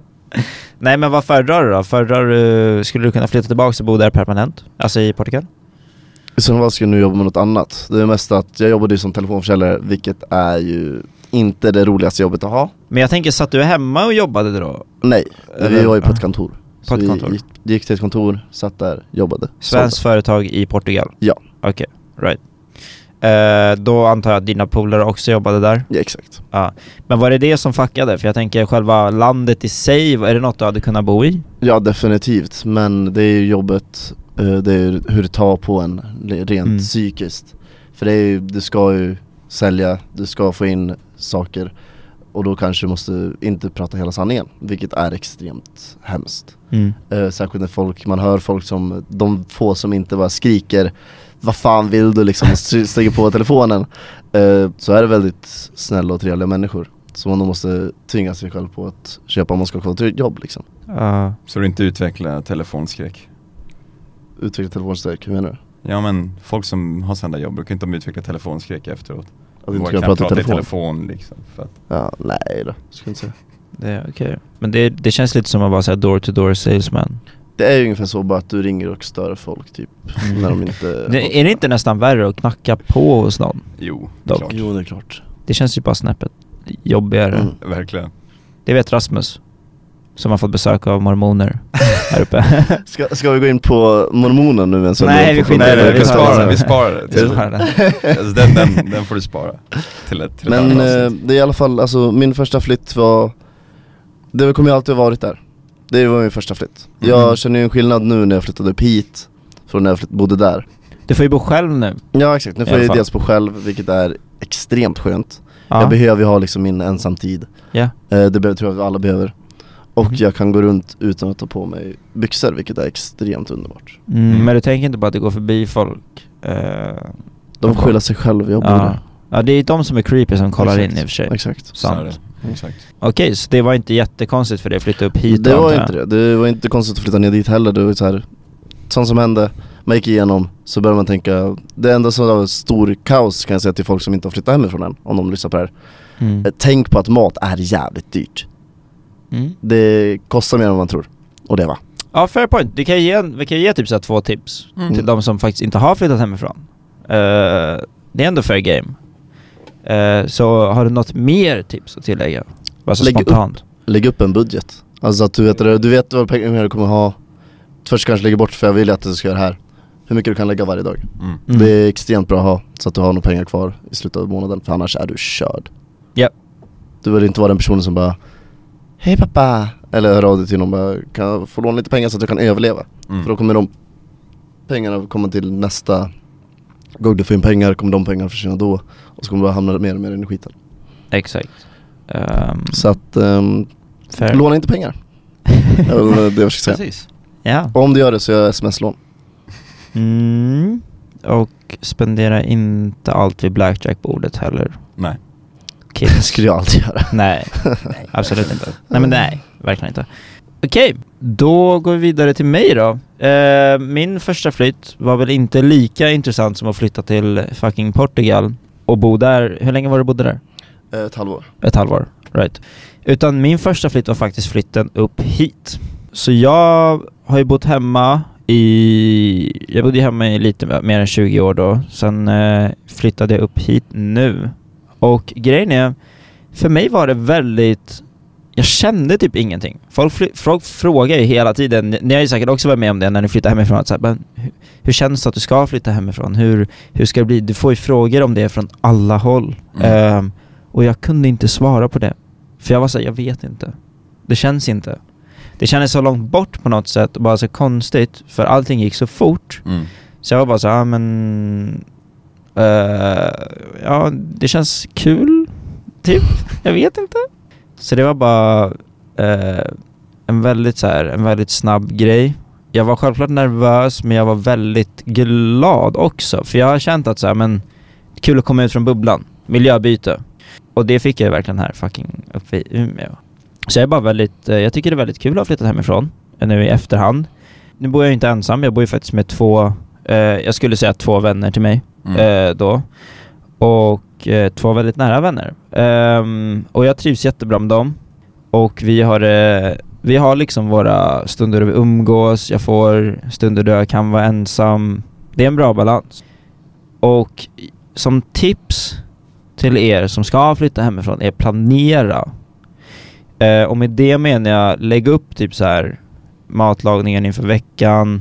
Nej men vad föredrar du då? Föredrar du, skulle du kunna flytta tillbaka och bo där permanent? Alltså i Portugal? I så fall ska jag nu jobba med något annat. Det är mest att jag jobbade ju som telefonförsäljare vilket är ju inte det roligaste jobbet att ha. Men jag tänker, satt du hemma och jobbade då? Nej, vi Eller- var ju på ett kontor. På ett vi kontor. Gick, gick till ett kontor, satt där, jobbade. Svenskt sålde. företag i Portugal? Ja. Okej, right. Eh, då antar jag att dina polare också jobbade där? Ja exakt. Ja. Men var det det som fuckade? För jag tänker själva landet i sig, är det något du hade kunnat bo i? Ja definitivt, men det är ju jobbet, eh, det är hur det tar på en rent Mm. psykiskt. För det är ju, du ska ju sälja, du ska få in saker och då kanske du måste inte prata hela sanningen, vilket är extremt hemskt. Mm. Eh, särskilt när folk, man hör folk som, de få som inte bara skriker Vad fan vill du liksom, och stänger på telefonen eh, Så är det väldigt snälla och trevliga människor Så man då måste tvinga sig själv på att köpa om man ska få ett jobb liksom Ja. Så du inte utvecklar telefonskräck? Utveckla telefonstärk, hur menar du? Ja men folk som har sådana jobb brukar inte de utveckla telefonskräck efteråt? Att inte kan prata i telefon? telefon liksom för att, Ja, nej då, ska jag inte säga Det är okej. Men det, det känns lite som att vara såhär door to door salesman. Det är ju ungefär så bara att du ringer och stör folk typ Mm. När de inte Det, är det inte nästan värre att knacka på hos någon? jo, Dock. klart. Jo det är klart Det känns ju bara snäppet jobbigare. Mm. Verkligen. Det vet Rasmus. Som har fått besök av mormoner här uppe. ska, ska vi gå in på mormonen nu en Nej, vi skiter i det. Vi sparar det. det, vi sparar det. Vi Till, sparar den. alltså, den, den, den får du spara till ett, till Men eh, det är i alla fall, alltså min första flytt var Det kommer ju alltid ha varit där Det var min första flytt Mhm. Jag känner ju en skillnad nu när jag flyttade upp hit Från när jag flytt, bodde där Du får ju bo själv nu. Ja exakt, nu får jag fall. dels bo själv vilket är extremt skönt Ja. Jag behöver ju ha liksom min ensamtid ja. eh, Det be- tror jag alla behöver Och Mhm. jag kan gå runt utan att ta på mig byxor vilket är extremt underbart Mm, Mm. Men du tänker inte på att det går förbi folk? Eh, De får skylla sig själv, jag bor ja. ja, det är de som är creepy som kollar Exakt. in i och för sig. Exakt Sant. Exakt. Okej, så det var inte jättekonstigt för dig att flytta upp hit Det var inte det. Det var inte konstigt att flytta ner dit heller. Det var så här, sånt som hände, man gick igenom, så började man tänka, det enda som var stor kaos kan jag säga till folk som inte har flyttat hemifrån än, om de lyssnar på det här. Mm. Tänk på att mat är jävligt dyrt. Mm. Det kostar mer än man tror. Och det va. Ja, fair point. Det kan ge, vi kan ge typ så här två tips Mm. till de som faktiskt inte har flyttat hemifrån. Eh, det är ändå fair game. Eh, så har du något mer tips att tillägga? Bara så Lägg upp. spontant. Lägg upp en budget. Alltså att du vet, du vet vad pengar du kommer ha. Först kanske lägga bort för jag vill ju att du ska göra det här. Hur mycket du kan lägga varje dag. Mm. Mm. Det är extremt bra att ha så att du har några pengar kvar i slutet av månaden för annars är du körd. Ja. Du vill inte vara den personen som bara Hej pappa! Eller hör av dig till någon bara Kan jag få låna lite pengar så att jag kan överleva? Mm. För då kommer de pengarna komma till nästa gång du får in pengar kommer de pengarna försvinna då Och så kommer du bara hamna mer och mer i skiten Exakt. Ehm, Så att, fair. låna inte pengar Det väl det jag ska säga Precis. Ja. Och om du gör det så gör jag sms-lån Mm. Och spendera inte allt vid blackjack-bordet heller. Nej. Det Kids. skulle jag aldrig göra Nej, absolut inte. Nej men nej, verkligen inte. Okej, då går vi vidare till mig då. Eh, min första flytt var väl inte lika intressant som att flytta till fucking Portugal och bo där. Hur länge var du bodde där? Eh, Ett halvår Ett halvår, right. Utan min första flytt var faktiskt flytten upp hit. Så jag har ju bott hemma i... Jag bodde hemma i lite mer än 20 år då. Sen eh, flyttade jag upp hit nu. Och grejen är, för mig var det väldigt... Jag kände typ ingenting. Folk, folk frågar ju hela tiden, ni har ju säkert också varit med om det när ni flyttar hemifrån, att så här, hur, hur känns det att du ska flytta hemifrån? Hur, hur ska det bli? Du får ju frågor om det från alla håll. Mm. Ehm, och jag kunde inte svara på det. För jag var såhär, jag vet inte. Det känns inte. Det kändes så långt bort på något sätt och bara så konstigt, för allting gick så fort. Mm. Så jag var bara så ah, men... Uh, ja, det känns kul, typ. Jag vet inte. Så det var bara uh, en väldigt så här, en väldigt snabb grej. Jag var självklart nervös, men jag var väldigt glad också. För jag har känt att så här, men kul att komma ut från bubblan. Miljöbyte. Och det fick jag ju verkligen här fucking uppe i Umeå. Så jag är bara väldigt, uh, jag tycker det är väldigt kul att ha flyttat hemifrån nu i efterhand. Nu bor jag ju inte ensam, jag bor ju faktiskt med två, jag skulle säga två vänner till mig Mm. eh, då. Och eh, två väldigt nära vänner. Um, och jag trivs jättebra med dem. Och vi har, eh, vi har liksom våra stunder där vi umgås, jag får stunder där jag kan vara ensam. Det är en bra balans. Och som tips till er som ska flytta hemifrån är planera. Eh, och med det menar jag lägg upp typ så här matlagningen inför veckan.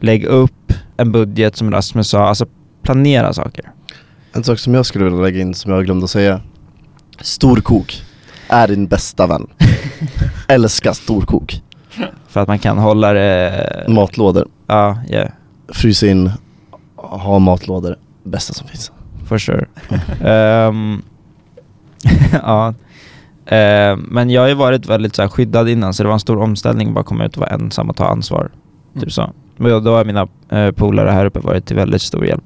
Lägg upp en budget som Rasmus sa, alltså planera saker. En sak som jag skulle vilja lägga in som jag glömde att säga Storkok är din bästa vän Älska storkok För att man kan hålla det... Matlådor, Ja, yeah, frysa in, ha matlådor, bästa som finns for sure. Ehm, ja. Ehm, men jag har ju varit väldigt så här, skyddad innan så det var en stor omställning bara komma ut och vara ensam och ta ansvar. Mm. Typ så. Men då har mina eh, polare här uppe varit till väldigt stor hjälp.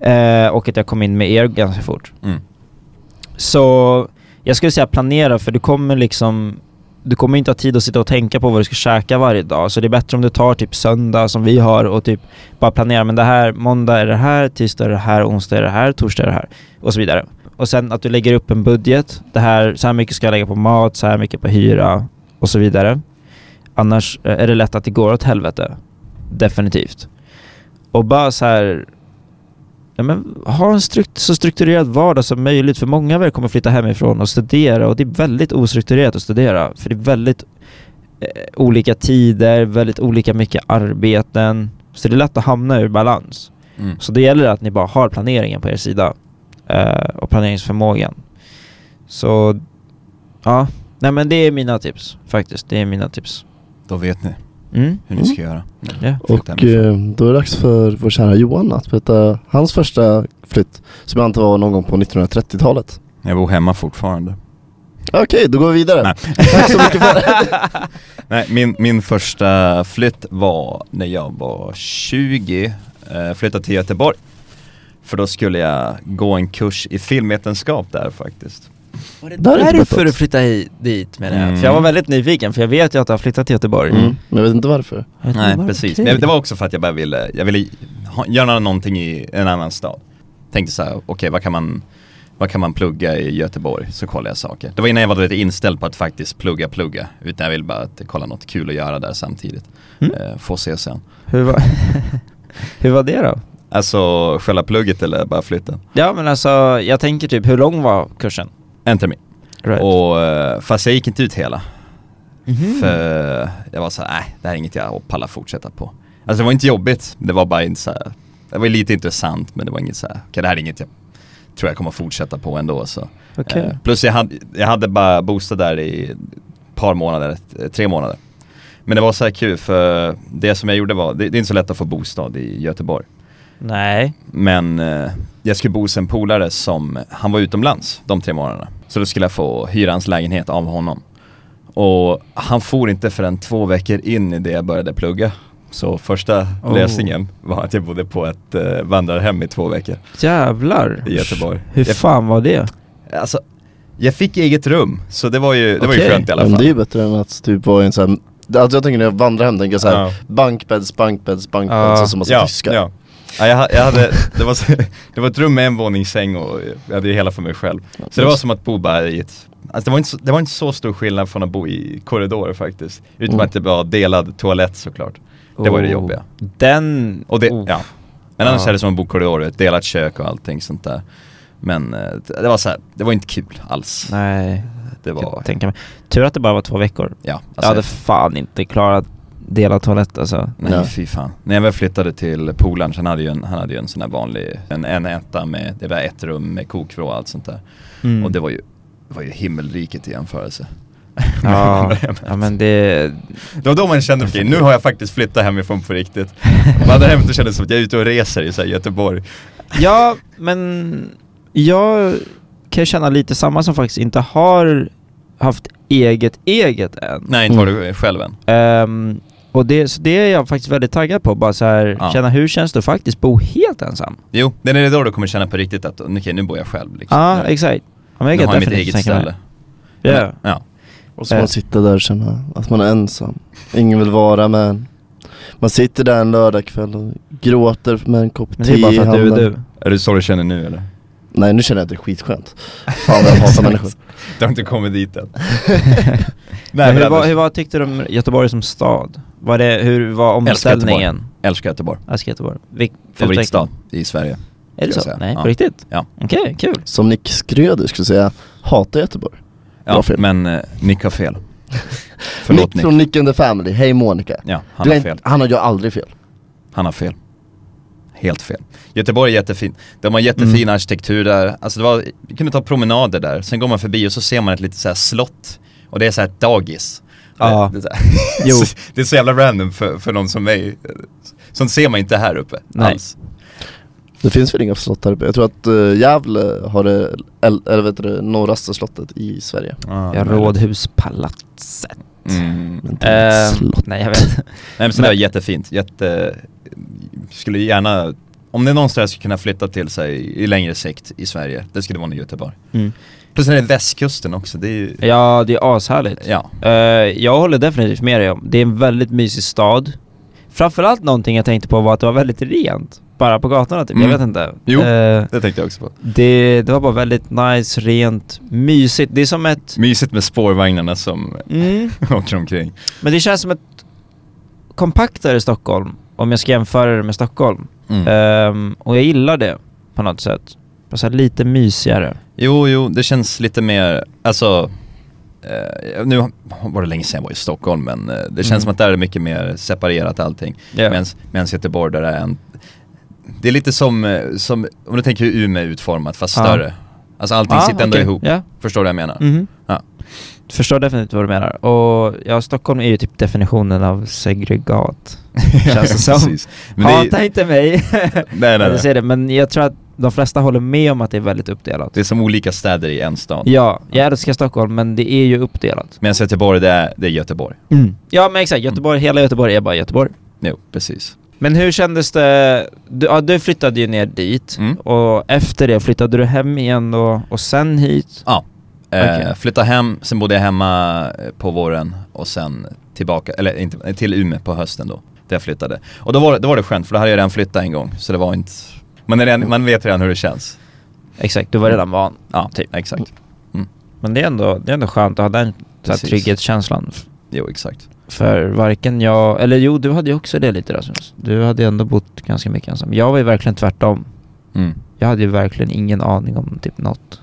Eh, och att jag kom in med er ganska fort. Mm. Så jag skulle säga planera för du kommer liksom du kommer inte ha tid att sitta och tänka på vad du ska käka varje dag. Så det är bättre om du tar typ söndag som vi har och typ bara planerar. Men det här, måndag är det här, tisdag är det här, onsdag är det här, torsdag är det här. Och så vidare. Och sen att du lägger upp en budget. Det här, så här mycket ska jag lägga på mat, så här mycket på hyra och så vidare. Annars eh, är det lätt att det går åt helvete. Definitivt. Och bara så här Ja, men ha en strukt- så strukturerad vardag som möjligt för många av er kommer flytta hemifrån och studera och det är väldigt ostrukturerat att studera för det är väldigt eh, olika tider, väldigt olika mycket arbeten så det är lätt att hamna ur balans. Mm. Så det gäller att ni bara har planeringen på er sida eh, och planeringsförmågan. Så ja, nej men det är mina tips faktiskt. Det är mina tips. Då vet ni Mm. hur ni ska göra. Ja. Och eh, då är det dags för vår kära Johan att berätta hans första flytt Som jag antar var någon gång på 1930-talet Jag bor hemma fortfarande. Okej, då går vi vidare Nej. Tack så mycket för det Nej, min, min första flytt var när jag var 20, eh, flyttade till Göteborg. För då skulle jag gå en kurs i filmvetenskap där faktiskt. Var det inte därför betalt. du flyttade hit, dit med det? Mm. För jag var väldigt nyfiken, för jag vet ju att du har flyttat till Göteborg. Mm. Men jag vet inte varför. Jag vet Nej inte, precis, okej. Men det var också för att jag bara ville, jag ville ha, göra någonting i en annan stad Tänkte så här, okej vad kan man vad kan man plugga i Göteborg? Så kollade jag saker. Det var innan jag var lite inställd på att faktiskt plugga, plugga. Utan jag ville bara att kolla något kul att göra där samtidigt. Mm. Eh, få se sen. Hur var, hur var det då? Alltså själva plugget eller bara flytten? Ja men alltså, jag tänker typ, hur lång var kursen? En termin. Right. Och, eh, fast jag gick inte ut hela. Mhm. För jag var så nej det här är inget jag pallar fortsätta på. Alltså det var inte jobbigt, det var bara inte så här, det var lite intressant men det var inget så här, okej det här är inget jag tror jag kommer fortsätta på ändå så. Okej. Eh, plus jag hade, jag hade bara bostad där i ett par månader, eh, tre månader. Men det var så här kul för det som jag gjorde var, det, det är inte så lätt att få bostad i Göteborg. Nej. Men eh, jag skulle bo hos en polare som, han var utomlands de tre månaderna. Så då skulle jag få hyra hans lägenhet av honom. Och han for inte förrän två veckor in i det jag började plugga. Så första Oh. lösningen var att jag bodde på ett eh, vandrarhem i två veckor Jävlar. i Göteborg. Hur jag, fan var det? Alltså, jag fick eget rum, så det var ju, det var ju skönt i alla Men fall. det är ju bättre än att typ vara i en sån här Alltså jag tänker när jag vandrar hem, tänker jag såhär Ja. Bankbädds, bankbädds, bankbädds Ja. och så massa ja, tyskar ja. Ja jag, jag hade, det var, det var ett rum med en våningssäng och jag hade ju hela för mig själv. Så det var som att bo bara i ett, alltså det var inte så, det var inte så stor skillnad från att bo i korridor faktiskt. Utom Mm. att det var delad toalett såklart. Det var ju det Oh. jobbiga. Den... Och det, oh. ja. Men annars Ja. är det som att bo i korridor, ett delat kök och allting sånt där. Men eh, det var så här, det var inte kul alls. Nej, Det var, jag tänka mig. Tur att det bara var två veckor. ja. jag Alltså, hade fan inte klarat dela toalett alltså. Nej Ja. fy fan. När jag väl flyttade till polaren så han hade ju en, han hade ju en sån här vanlig, en, en etta med, det var ett rum med kokvrå och allt sånt där. Mm. Och det var ju, det var ju himmelriket i jämförelse. Ja, ja men det... Det var då man kände, okej nu har jag faktiskt flyttat hemifrån på riktigt. Vandrar hem kändes som att jag är ute och reser i så här, Göteborg. Ja, men jag kan ju känna lite samma som faktiskt inte har haft eget eget än. Nej inte var du själv än. Ehm, och det, så det är jag faktiskt väldigt taggad på, bara så här, Ja. känna hur känns det att faktiskt bo helt ensam? Jo, det är då du kommer känna på riktigt att okej nu bor jag själv liksom. Ja, exakt. Ja, men jag Nu har jag mitt eget ställe. Ja. Men- ja. Och så Eh. man sitter där och känner att man är ensam Ingen vill vara med en Man sitter där en lördagkväll och gråter med en kopp det te är bara i för att du är handen du. Är det så du känner nu eller? Nej nu känner jag att det är skitskönt Fan vad jag hatar människor Du har inte kommit dit än. Men hur, men var, hur var, tyckte du om Göteborg som stad? Var det, hur var Älskar Göteborg. omställningen? Älskar Göteborg. Älskar Göteborg. Vil- Favoritstad i Sverige. Är det så? säga. Nej, Ja. på riktigt? Ja. Okej, kul. Som Nick Skröder skulle säga, hatar Göteborg Ja, men uh, Nick har fel. Förlåt Nick Nick. från Nick and the Family, hej Monica Ja, han Du har fel. Han har ju aldrig fel Han har fel. Helt fel. Göteborg är jättefint. De har jättefin Mm. arkitektur där. Alltså det var, vi kunde ta promenader där. Sen går man förbi och så ser man ett litet så här slott. Och det är så här ett dagis. Ja. Det, det, är här, det är så jävla random för, för någon som mig. Sånt ser man inte här uppe Nej. alls. Det finns väl inga slott där uppe? Jag tror att uh, Gävle har det, el- eller vet du, det norraste slottet i Sverige Ah, Ja. Rådhuspalatset. Mm. Men det är ett Eh, slott nej, jag vet. Nej men så Men- det är jättefint, jätte, skulle gärna, om det är någonstans jag skulle kunna flytta till sig i längre sikt i Sverige, det skulle vara nog Göteborg. Mm. Plus är det västkusten också, det är ju, Ja, det är ashärligt. ja. Eh, jag håller definitivt med dig om. Det är en väldigt mysig stad. Framförallt någonting jag tänkte på var att det var väldigt rent. Bara på gatorna typ, Mm. jag vet inte. Jo. Eh, Det tänkte jag också på. det, det var bara väldigt nice, rent, mysigt. Det är som ett... Mysigt med spårvagnarna som Mm, åker omkring. men det känns som ett kompaktare Stockholm, om jag ska jämföra det med Stockholm. Mm. Ehm, och jag gillar det på något sätt. Bara så här lite mysigare. Jo, jo, det känns lite mer, alltså eh, nu var det länge sedan jag var i Stockholm men eh, det känns Mm. som att där är mycket mer separerat allting. Ja. Medan Göteborg där är en Det är lite som, eh, som om du tänker hur Umeå är utformat fast Ja. större Alltså allting Ah, sitter ändå okej. ihop, Ja. förstår du vad jag menar? Mhm. Ja. Förstår definitivt vad du menar. Och ja, Stockholm är ju typ definitionen av segregat. Känns det som. Det, Hata inte mig. nej, nej, nej. det, men jag tror att de flesta håller med om att det är väldigt uppdelat. Det är som olika städer i en stad. Ja, jag älskar Stockholm men det är ju uppdelat. Medan Göteborg, det är, det är Göteborg. Ja men exakt, Göteborg, hela Göteborg är bara Göteborg. Jo, precis. Men hur kändes det? Du, ja, du flyttade ju ner dit Mm. och efter det flyttade du hem igen då och sen hit. Ja. Eh, Okej. Flyttade hem, sen bodde jag hemma eh, på våren och sen tillbaka, eller inte, till Umeå på hösten då. Där jag flyttade. Och då var, då var det skönt för då hade jag redan flyttat en gång. Så det var inte, man, är redan, man vet redan hur det känns. Exakt, du var redan van. Ja, Typ. exakt. Men det är ändå, det är ändå skönt att ha den så här, Precis. trygghetskänslan. Jo, exakt. För varken jag, eller jo du hade ju också det lite Rasmus. Du hade ju ändå bott ganska mycket ensam. Jag var ju verkligen tvärtom. Mm. Jag hade ju verkligen ingen aning om typ något.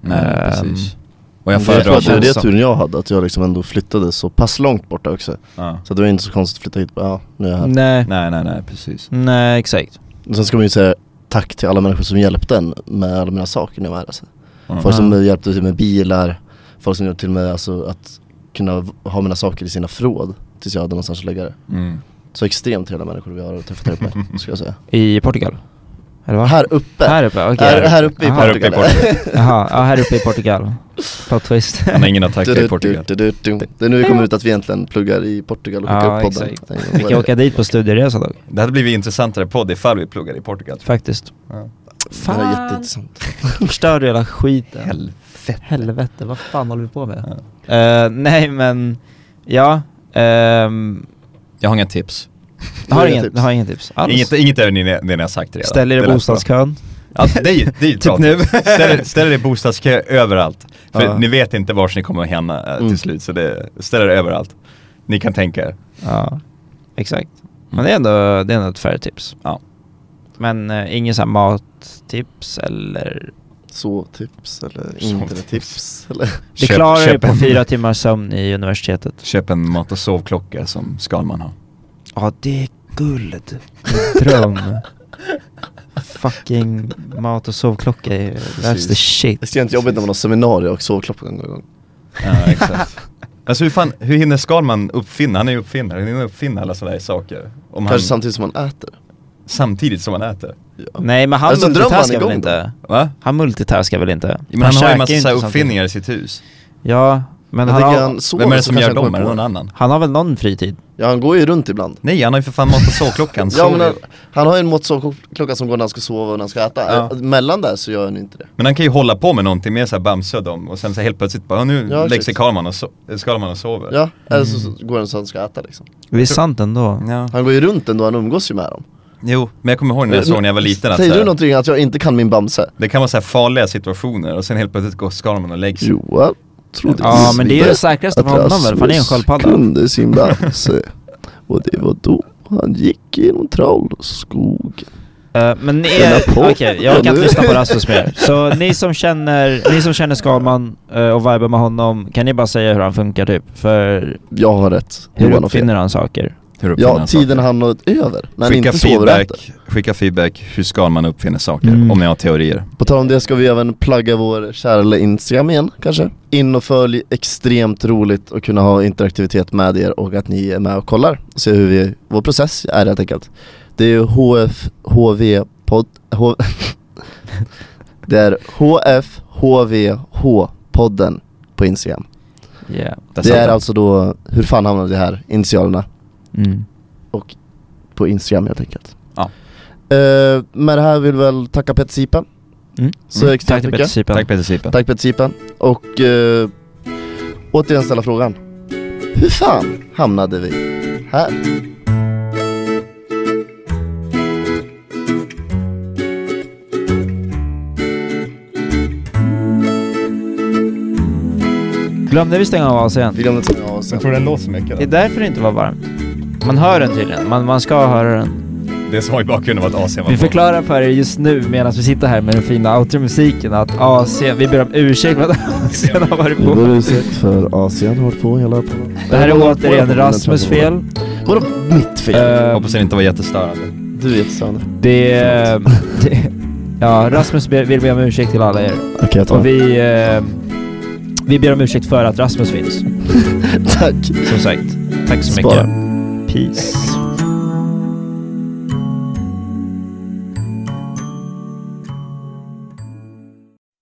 Nej, Ehm, precis. Och jag föredrar att det är det turen jag hade, att jag liksom ändå flyttade så pass långt borta också. ja. Så det var inte så konstigt att flytta hit, bara, ja nu är jag här. Nej. Nej, nej, nej, precis. Nej, exakt. Och sen ska man ju säga tack till alla människor som hjälpte en med alla mina saker när jag var här alltså. Ja. Folk som hjälpte till med bilar, folk som hjälpte till med alltså, att kunna ha mina saker i sina förråd tills jag hade någonstans att lägga det. Mm. Så extremt trevliga människor vi har träffat här uppe, ska jag säga. I Portugal? Eller vad? Här uppe! Här uppe, okej. här, här uppe i Aha. Här uppe i Portugal. Portugal. Jaha, ja, här uppe i Portugal. Plot twist. Han har ingen att tacka Du, i Portugal. du, du, du. Det är nu det kommer ut att vi egentligen pluggar i Portugal och skickar Ja, upp podden. exakt. Vi kan åka dit på studieresa dock. Det hade blivit intressantare podd ifall vi pluggade i Portugal. Faktiskt. Ja. Det här är jätteintressant. Förstör du hela skiten. Helvete. Helvete, vad fan håller vi på med? Eh, nej men, ja. ehm, Jag har inga tips. Jag har inget, tips. jag har inget tips alls. Inget, inget av det ni, det ni har sagt redan. Ställ er i bostadskön. Ja, det är ju, det är ju Typ nu. Ställ, ställ er i bostadskö överallt. För Ja. ni vet inte var ni kommer att hamna eh, till Mm. slut, så det, ställ er överallt. Ni kan tänka er. Ja, exakt. Men det är ändå, det är ändå ett färre tips. Ja. Men ingen sån här mattips eller... Så tips eller internettips eller? Det klarar köp på fyra timmars sömn i universitetet. Köp en mat och sovklocka som Skalman har. Ja, det är guld. Dröm. Fucking mat och sovklocka är, that's the shit. Det är inte jobbigt när man har seminarier och sovklocka en gång. Ja, exakt. alltså hur fan, hur hinner Skalman uppfinna, han är ju uppfinnare, hur hinner han uppfinna alla sådana här saker? Om Kanske han, samtidigt som man äter. samtidigt som han äter? Ja. Nej men han Alltså, han multitaskar väl igång inte? Va? Han multitaskar väl inte? Men han, har ju en massa så uppfinningar i sitt hus. Ja, men Jag han har, han Vem är det som gör han dem? Är det någon annan? han har väl någon fritid? Ja han går ju runt ibland. Nej, han har ju för fan mat och sovklockan. Ja men han, han har ju en mått sovklocka som går när han ska sova och när han ska äta. Ja. Eh, Mellan där så gör han inte det. Men han kan ju hålla på med någonting mer såhär Bamse och dem och sen så helt plötsligt bara, "Ja, nu Ja, lägger sig Skalman och, so äh, Skalman och sover. Ja, eller så, så går han så han ska äta liksom. Det är sant ändå. ja. Han går ju runt ändå, han umgås ju med dem. Jo, men jag kommer ihåg när jag såg när jag var liten att Säger du någonting att jag inte kan min Bamse? det kan vara så här farliga situationer och sen helt plötsligt går Skalman och lägger sig. Johan trodde Ja men det är det säkraste för honom väl, för han är en sköldpadda. kunde sin Bamse. Och det var då han gick genom trollskogen. Eh, men ni är, okej, jag kan inte lyssna på Rasmus mer. Så ni som känner, ni som känner Skalman eh, och vibar med honom, kan ni bara säga hur han funkar typ? För Jag har rätt, hur uppfinner han saker? Hur Ja, tiden saker? han har över. När Skicka inte feedback, skicka feedback, hur Skalman uppfinner saker, Mm. om ni har teorier. På tal om det ska vi även plugga vår kära Instagram igen kanske. In och följ, extremt roligt att kunna ha interaktivitet med er och att ni är med och kollar. Och se hur vi, vår process är helt enkelt. Det är ju HFHV-podd, H, det är HFHVH-podden på Instagram. Yeah. Det satt är alltså då, hur fan hamnade det här, initialerna Mm. och på Instagram helt enkelt. Ja. Eh, med det här vill vi väl tacka Peter Sipen Mm. så Mm. Tack. Peter Sipen. Tack Peter Sipen. Tack Peter Sipen. Och eh, återigen ställa frågan. Hur fan hamnade vi här? Glömde vi stänga av AC'n? Vi glömde ta av oss Jag tror den låter så mycket. Det är därför det inte var varmt. Man hör den tydligen, man, man ska höra den. Det som var i bakgrunden var att AC'n var Vi på. förklarar för er just nu medan vi sitter här med den fina outro-musiken att AC, vi ber om ursäkt för att AC'n har varit Vi på. ber om ursäkt för Asien har hållit på hela. Det här är återigen Rasmus fel. Vadå mitt fel? Eh, Hoppas den inte var jättestörande. du är jättestörande. det, det... Ja, Rasmus be- vill be om ursäkt till alla er. Okej jag tar Och vi... Eh, vi ber om ursäkt för att Rasmus finns. Tack. Som sagt. Tack så Spara. mycket. Peace.